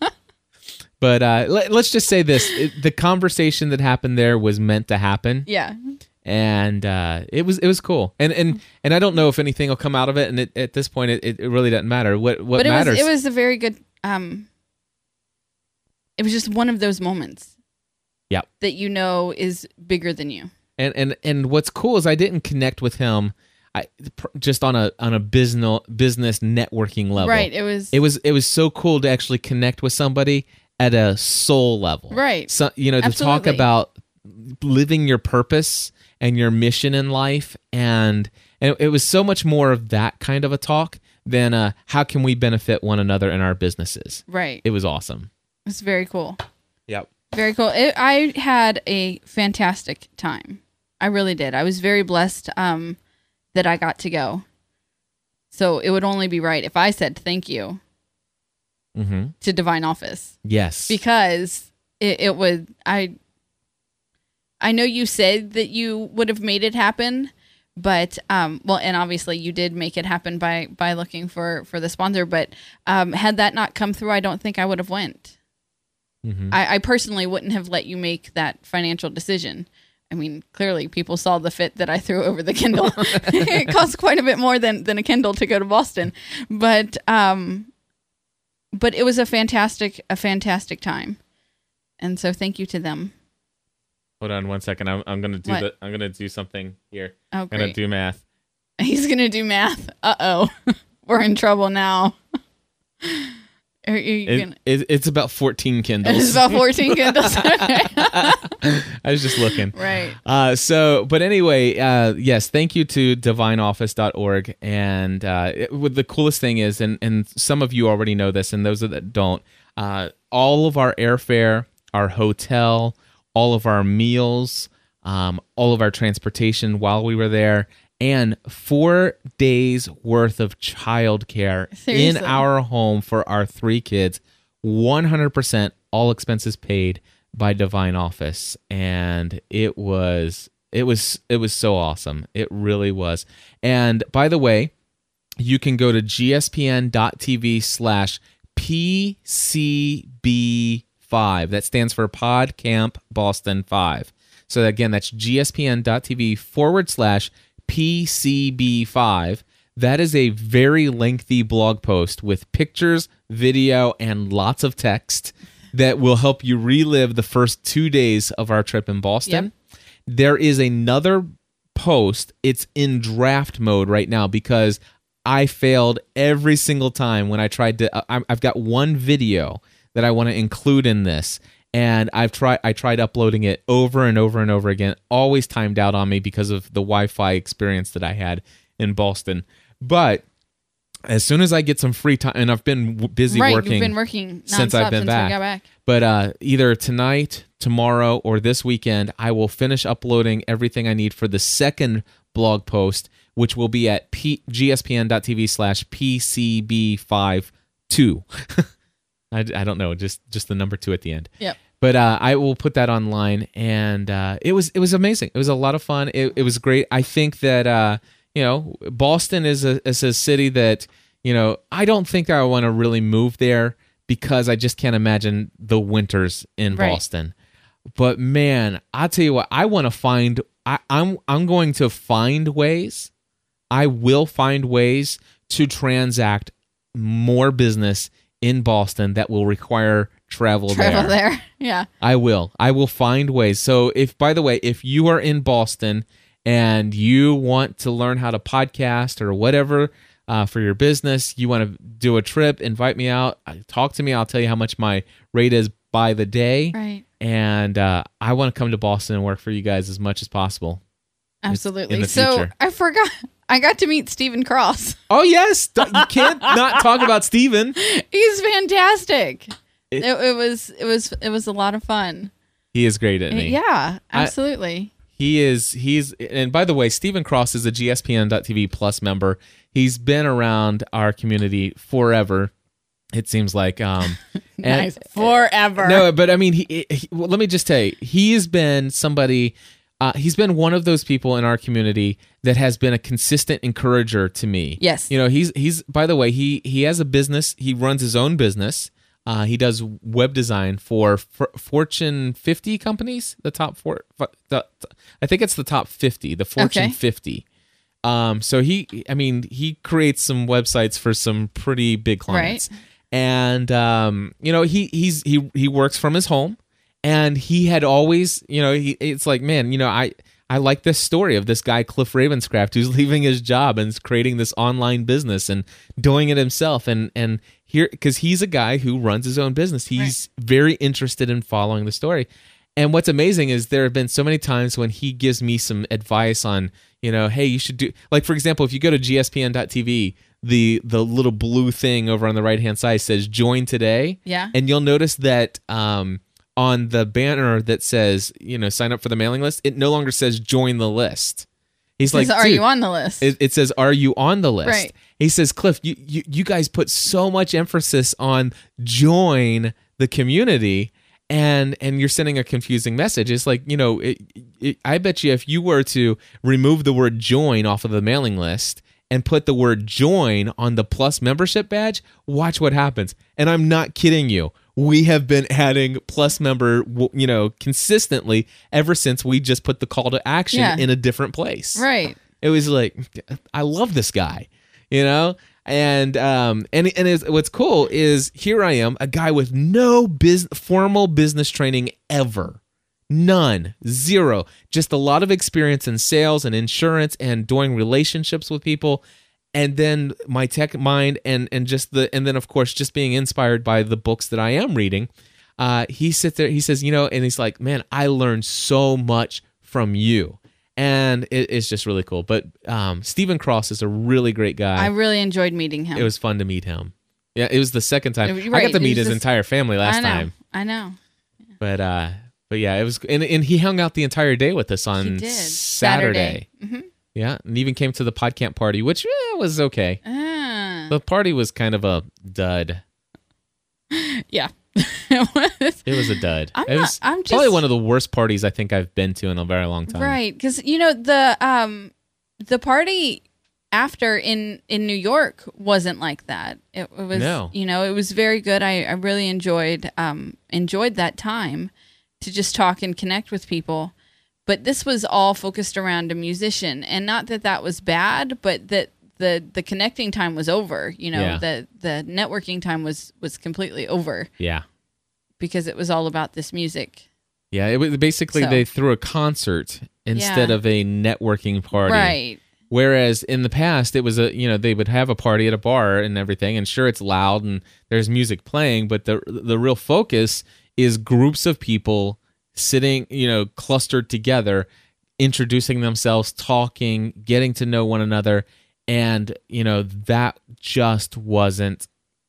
but uh let, let's just say this it, the conversation that happened there was meant to happen yeah. And uh, it was it was cool. And and and I don't know if anything will come out of it. And it, at this point, it, it really doesn't matter. What what but it matters? was it was a very good. Um. It was just one of those moments yeah. that you know is bigger than you. And and and what's cool is I didn't connect with him. I just on a on a business business networking level. Right. It was. It was it was so cool to actually connect with somebody at a soul level. Right. So you know to talk about living your purpose and your mission in life and and it was so much more of that kind of a talk than uh how can we benefit one another in our businesses. right. It was awesome. It was very cool. Yep. Very cool. It, I had a fantastic time. I really did. I was very blessed um, that I got to go. So it would only be right if I said thank you Mhm. to Divine Office Yes. because it, it would. I I know you said that you would have made it happen, but um, well, and obviously you did make it happen by by looking for for the sponsor. But um, had that not come through, I don't think I would have went. Mhm. I, I personally wouldn't have let you make that financial decision. I mean, clearly people saw the fit that I threw over the Kindle. it costs quite a bit more than, than a Kindle to go to Boston. But um but it was a fantastic a fantastic time. And so thank you to them. Hold on one second. I'm I'm gonna do What? the I'm gonna do something here. Oh I'm gonna do math. He's gonna do math. Uh oh. We're in trouble now. Are you It- gonna- it- it's about 14 Kindles. it's about 14 Kindles. I was just looking. right. Uh, so, but anyway, uh, yes, thank you to divineoffice.org. And uh, it, what the coolest thing is, and, and some of you already know this, and those that don't, uh, all of our airfare, our hotel, all of our meals, um, all of our transportation while we were there, and four days worth of childcare in our home for our three kids, 100% all expenses paid by Divine Office, and it was it was it was so awesome. It really was. And by the way, you can go to gspn.tv slash pcb5 that stands for pod camp boston 5 so again that's gspn.tv forward slash pcb5 that is a very lengthy blog post with pictures video and lots of text that will help you relive the first two days of our trip in boston there is another post. It's in draft mode right now because I failed every single time when I tried to. Uh, I've got one video that I want to include in this, and I've tried. I tried uploading it over and over and over again. Always timed out on me because of the Wi-Fi experience that I had in Boston. But as soon as I get some free time, and I've been busy right. working You've been working since I've been since back. back. But uh, either tonight, tomorrow, or this weekend, I will finish uploading everything I need for the second blog post, which will be at p- gspn.tv slash pcb52. I, I don't know, just just the number two at the end. Yep. But uh, I will put that online, and uh, it was it was amazing. It was a lot of fun. It, it was great. I think that uh, you know Boston is a is a city that you know I don't think I want to really move there because I just can't imagine the winters in Right. Boston. But man, I'll tell you what, I want to find. I, I'm I'm going to find ways. I will find ways to transact more business in Boston that will require travel, Travel there. there. Yeah. I will. I will find ways. So if by the way, if you are in Boston and you want to learn how to podcast or whatever uh, for your business, you want to do a trip, invite me out, uh, talk to me. I'll tell you how much my rate is by the day. Right. And uh, I want to come to Boston and work for you guys as much as possible. Absolutely. so future. I forgot. I got to meet Stephen Cross. Oh yes, you can't not talk about Steven. He's fantastic. It- It, it, was it was it was a lot of fun. He is great at me. Yeah, I- absolutely. He is he's and by the way, Stephen Cross is a GSPN.TV Plus member. He's been around our community forever. It seems like um and- nice. Forever. No, but I mean he, he well, let me just tell you, he has been somebody uh, he's been one of those people in our community that has been a consistent encourager to me. Yes. You know, he's he's by the way, he he has a business, he runs his own business. Uh, he does web design for F- Fortune 50 companies, the top four. The, I think it's the top 50, the Fortune Okay. 50. Um, so he, I mean, he creates some websites for some pretty big clients, right. and um, you know, he he's he he works from his home, and he had always, you know, he it's like, man, you know, I I like this story of this guy Cliff Ravenscraft who's leaving his job and is creating this online business and doing it himself, and and here because he's a guy who runs his own business, he's very interested in following the story. And what's amazing is there have been so many times when he gives me some advice on, you know, hey, you should do like for example, if you go to gspn.tv, the the little blue thing over on the right hand side says join today. Yeah. And you'll notice that um on the banner that says, you know, sign up for the mailing list, it no longer says join the list. He's like, Says, are you on the list? it, it says, "Are you on the list?" Right. He says, "Cliff, you, you you guys put so much emphasis on join the community, and and you're sending a confusing message. It's like you know, it, it, I bet you if you were to remove the word join off of the mailing list." And put the word join on the plus membership badge, watch what happens. And I'm not kidding you. We have been adding plus member, you know, consistently ever since we just put the call to action Yeah. in a different place right. it was like I love this guy, you know. And um and and what's cool is here I am, a guy with no biz, formal business training ever, none, zero, just a lot of experience in sales and insurance and doing relationships with people. And then my tech mind and and just the and then of course just being inspired by the books that I am reading. Uh, he sits there, he says, you know, and he's like, man, I learned so much from you. And it, it's just really cool. But um, Stephen Cross is a really great guy. I really enjoyed meeting him. it was fun to meet him. Yeah, it was the second time. You're I got to meet his just- entire family last I know. time. I know. But uh but yeah, it was and, and he hung out the entire day with us on. Saturday. Saturday. Yeah, and even came to the podcamp party, which eh, was okay. Ah. The party was kind of a dud. yeah. it was. It was a dud. I'm it not- was I'm probably one of the worst parties I think I've been to in a very long time. Right, because you know the um the party after in in New York wasn't like that. It, it was No. you know it was very good. I, I really enjoyed um enjoyed that time to just talk and connect with people. But this was all focused around a musician, and not that that was bad, but that the the connecting time was over. You know, Yeah. the the networking time was was completely over Yeah. because it was all about this music. Yeah, it was basically So- they threw a concert instead Yeah. of a networking party. Right. Whereas in the past, it was a you know they would have a party at a bar and everything, and sure it's loud and there's music playing, but the the real focus is groups of people sitting you know clustered together, introducing themselves, talking, getting to know one another, and you know that just wasn't.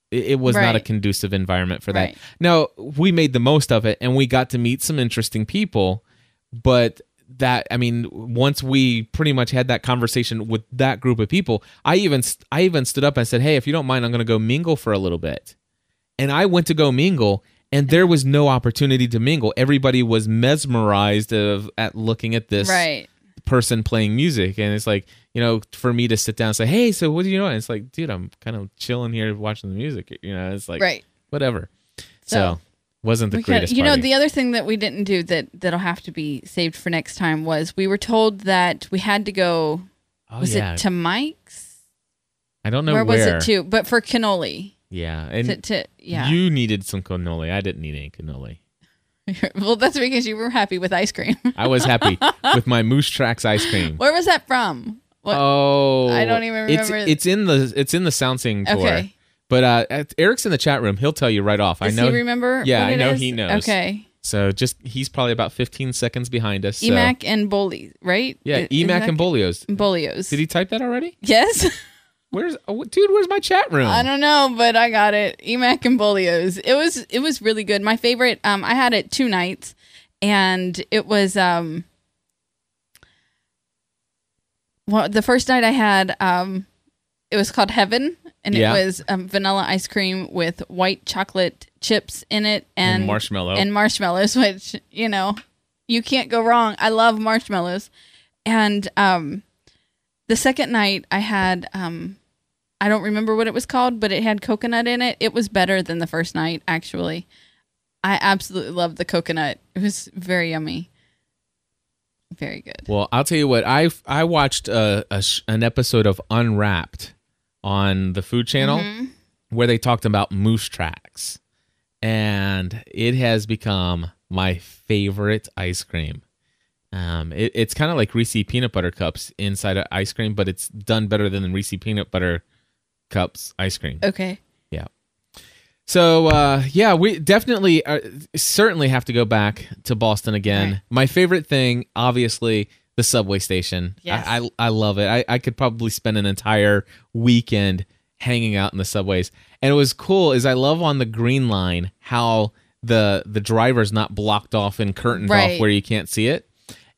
It was not a conducive environment for that. Right. Now we made the most of it, and we got to meet some interesting people, but that i mean once we pretty much had that conversation with that group of people i even i even stood up and said hey if you don't mind i'm going to go mingle for a little bit and i went to go mingle and there was no opportunity to mingle everybody was mesmerized of at looking at this Right. person playing music and it's like you know for me to sit down and say hey so what do you know and it's like dude i'm kind of chilling here watching the music you know it's like Right. whatever so, So, wasn't the greatest you know, the other thing that we didn't do that that'll have to be saved for next time was we were told that we had to go. oh, was yeah. it to Mike's? i don't know where, where, was it to? But for cannoli. Yeah and To, to yeah. You needed some cannoli. I didn't need any cannoli. well, that's because you were happy with ice cream. I was happy with my Moose Tracks ice cream. Where was that from? What? Oh, I don't even remember. it's it's in the it's in the sound seeing tour. Okay. But uh, Eric's in the chat room. He'll tell you right off. Does I know. he remember? Yeah, I know is? he knows. Okay. So just he's probably about 15 seconds behind us. So. Emack and Boli, right? Yeah, Emack and Bolio's. Bolio's. Did he type that already? Yes. Where's oh, dude? Where's my chat room? I don't know, but I got it. Emack and Bolio's. It was it was really good. My favorite. Um, I had it two nights, and it was um. Well, the first night I had um, it was called Heaven, and Yeah. it was um, vanilla ice cream with white chocolate chips in it and, And marshmallow. and marshmallows, which you know you can't go wrong. I love marshmallows, and um, the second night I had um, I don't remember what it was called, but it had coconut in it. It was better than the first night, actually. I absolutely loved the coconut. It was very yummy. Very good. Well, I'll tell you what. I I watched a, a sh- an episode of Unwrapped on the Food Channel Mm-hmm. where they talked about moose tracks, and it has become my favorite ice cream. Um, it, it's kind of like Reese peanut butter cups inside of ice cream, but it's done better than the Reese peanut butter cups ice cream. Okay. Yeah. So uh, yeah, we definitely uh, certainly have to go back to Boston again. Right. My favorite thing, obviously, the subway station. Yes. I, I I love it. I, I could probably spend an entire weekend hanging out in the subways. And it was cool is I love on the green line how the the driver's not blocked off and curtained off where you can't see it.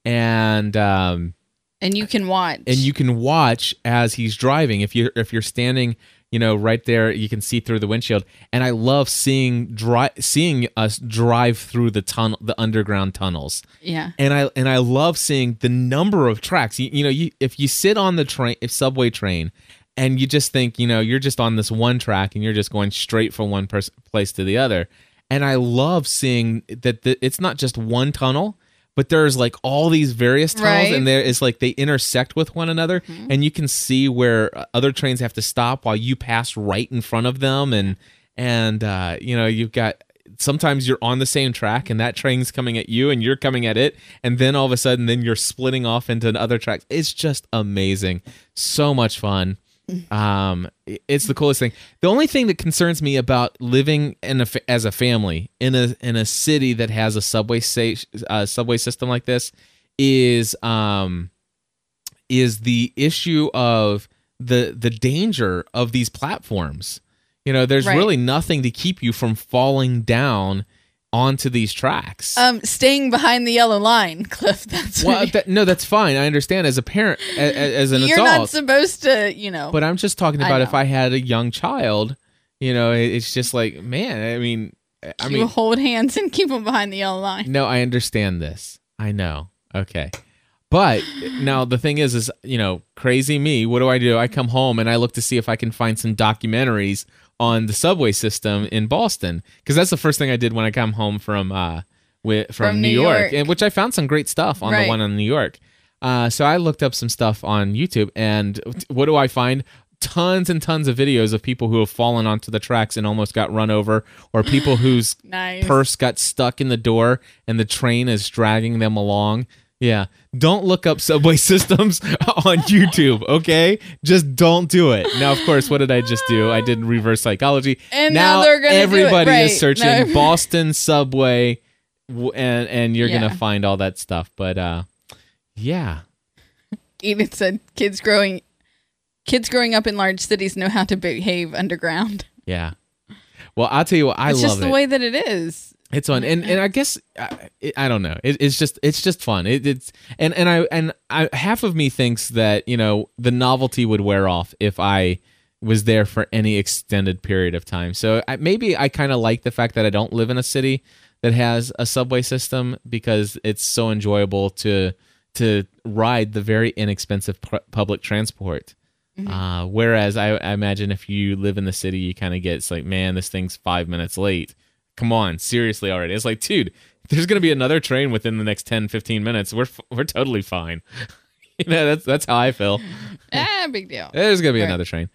And um And you can watch. and you can watch as he's driving. If you're if you're standing you know right there you can see through the windshield. And i love seeing dri- seeing us drive through the tunnel the underground tunnels. Yeah. and i and i love seeing the number of tracks. You, you know you if you sit on the train if subway train and you just think you know you're just on this one track and you're just going straight from one pers- place to the other. And i love seeing that the, it's not just one tunnel but there's like all these various tunnels Right. and there is like they intersect with one another and you can see where uh, other trains have to stop while you pass right in front of them and and uh, you know you've got sometimes you're on the same track and that train's coming at you and you're coming at it and then all of a sudden then you're splitting off into other tracks it's just amazing. So much fun Um, it's the coolest thing. The only thing that concerns me about living in a as a family in a in a city that has a subway sta- uh, subway system like this is um is the issue of the the danger of these platforms. You know, there's Right. really nothing to keep you from falling down onto these tracks. Um, staying behind the yellow line, Cliff. That's well, that, no, that's fine. I understand as a parent, as, as an you're adult. not supposed to. You know. But I'm just talking about if. I had a young child, you know, it- it's just like, man, I mean, I you mean, hold hands and keep them behind the yellow line. no, I understand this. I know. Okay. But now the thing is, is, you know, crazy me, what do I do? I come home and I look to see if I can find some documentaries on the subway system in Boston. Because that's the first thing I did when I come home from, uh, with, from, From New, New York, York. and which I found some great stuff on Right. the one on New York. Uh, so I looked up some stuff on YouTube, and what do I find? Tons and tons of videos of people who have fallen onto the tracks and almost got run over, or people whose Nice. purse got stuck in the door and the train is dragging them along. Yeah. Don't look up subway systems on YouTube, okay? Just don't do it. Now, of course, what did I just do? I did reverse psychology. And now they're gonna everybody right. is searching No. Boston subway and and you're Yeah. going to find all that stuff. But uh yeah. Edith said, "Kids growing, kids growing up in large cities know how to behave underground. Yeah. Well, I'll tell you what, I it's love It's just the it. way that it is. It's fun, and and I guess I, I don't know. It, it's just it's just fun. It, it's and and I and I half of me thinks that you know the novelty would wear off if I was there for any extended period of time. So I, maybe I kind of like the fact that I don't live in a city that has a subway system because it's so enjoyable to to ride the very inexpensive pu- public transport. Uh, whereas I, I imagine if you live in the city, you kind of get it's like, man, this thing's five minutes late. Come on, seriously already. It's like, dude, there's gonna be another train within the next 10, 15 minutes. We're we're totally fine. you know, that's that's how I feel. ah, big deal. There's gonna be Right. another train.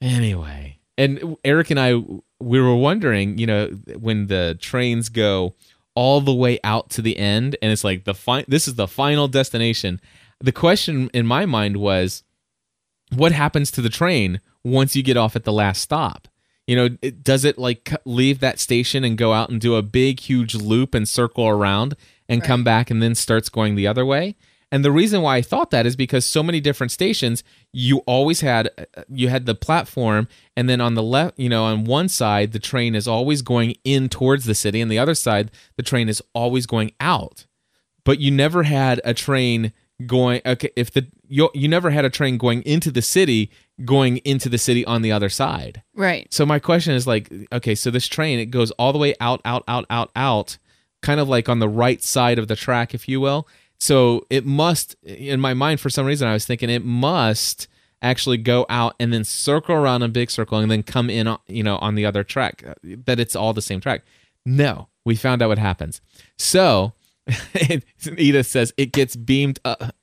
Anyway, and Eric and I, we were wondering, you know, when the trains go all the way out to the end, and it's like the fi- This is the final destination. The question in my mind was, what happens to the train once you get off at the last stop? You know, it, does it like leave that station and go out and do a big, huge loop and circle around and come back and then starts going the other way? And the reason why I thought that is because so many different stations, you always had uh, you had the platform, and then on the left, you know, on one side the train is always going in towards the city, and the other side the train is always going out but you never had a train going okay if the you, you never had a train going into the city going into the city on the other side Right. so my question is like okay so this train it goes all the way out out out out out kind of like on the right side of the track if you will so it must in my mind for some reason i was thinking it must actually go out and then circle around a big circle and then come in you know on the other track uh, that it's all the same track no we found out what happens so Edith says it gets beamed up,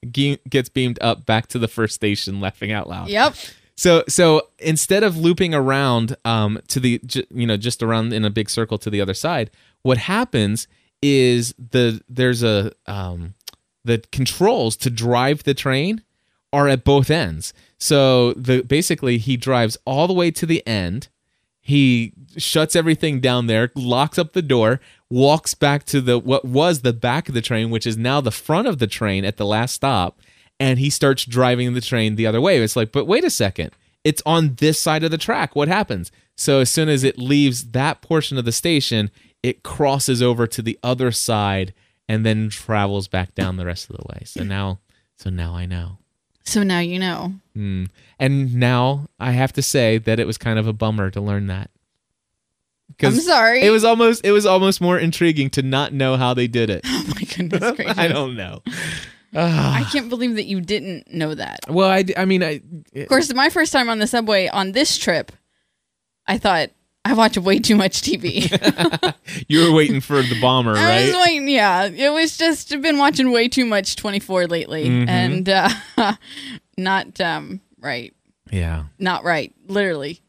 gets beamed up back to the first station, laughing out loud. Yep. So so instead of looping around um to the you know just around in a big circle to the other side, what happens is the there's a um the controls to drive the train are at both ends. So the basically he drives all the way to the end. He shuts everything down there, locks up the door, walks back to the what was the back of the train, which is now the front of the train at the last stop, and he starts driving the train the other way. It's like, but wait a second. It's on this side of the track. What happens? So as soon as it leaves that portion of the station, it crosses over to the other side and then travels back down the rest of the way. So now so now I know. So now you know. Mm. And now I have to say that it was kind of a bummer to learn that. I'm sorry. It was almost it was almost more intriguing to not know how they did it. Oh my goodness gracious. I don't know. I can't believe that you didn't know that. Well, I, I mean, I Of course, my first time on the subway on this trip, I thought I watch way too much TV. you were waiting for the bomber, I was right? waiting. Yeah, it was just I've been watching way too much 24 lately, Mm-hmm. and uh, not um right, Yeah. not right. Literally,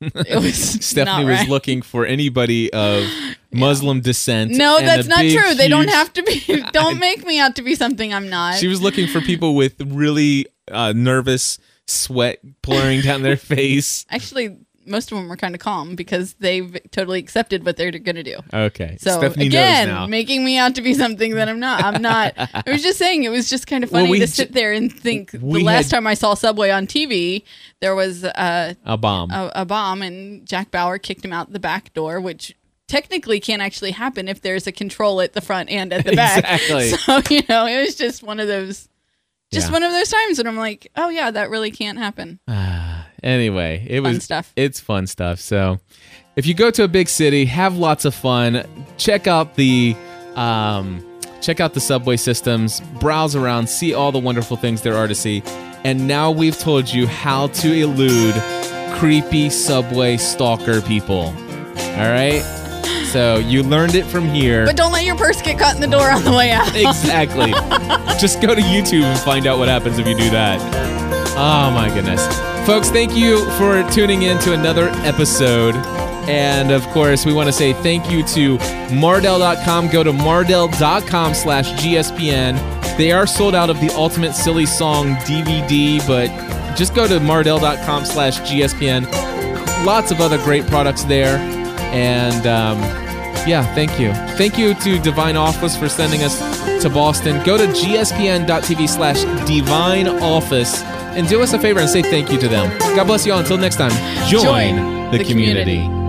it was Stephanie not was right. looking for anybody of Muslim descent. No, and that's a not big, true. They don't huge- have to be. Don't make me out to be something I'm not. She was looking for people with really uh, nervous sweat pouring down their face. Actually, most of them were kind of calm because they've totally accepted what they're going to do. Okay. So Stephanie again, knows now. making me out to be something that I'm not. I'm not. I was just saying it was just kind of Well, funny we to j- sit there and think. we the last had- time I saw Subway on TV, there was uh, a bomb. a, a bomb, and Jack Bauer kicked him out the back door, which technically can't actually happen if there's a control at the front and at the back. Exactly. So you know, it was just one of those. Just Yeah. one of those times when I'm like, oh yeah, that really can't happen. anyway, it Fun was stuff. It's fun stuff. So, if you go to a big city, have lots of fun. Check out the um, check out the subway systems. Browse around, see all the wonderful things there are to see. And now we've told you how to elude creepy subway stalker people. All right. So you learned it from here. But don't let your purse get caught in the door on the way out. exactly. Just go to YouTube and find out what happens if you do that. Oh my goodness. Folks, thank you for tuning in to another episode. And of course, we want to say thank you to Mardel.com. Go to Mardel.com slash GSPN. They are sold out of the Ultimate Silly Song DVD, but just go to Mardel.com slash GSPN. Lots of other great products there. And um, yeah, thank you. Thank you to Divine Office for sending us to Boston. Go to gspn.tv slash divine office and do us a favor and say thank you to them. God bless you all. Until next time, join, Join the, the community. community.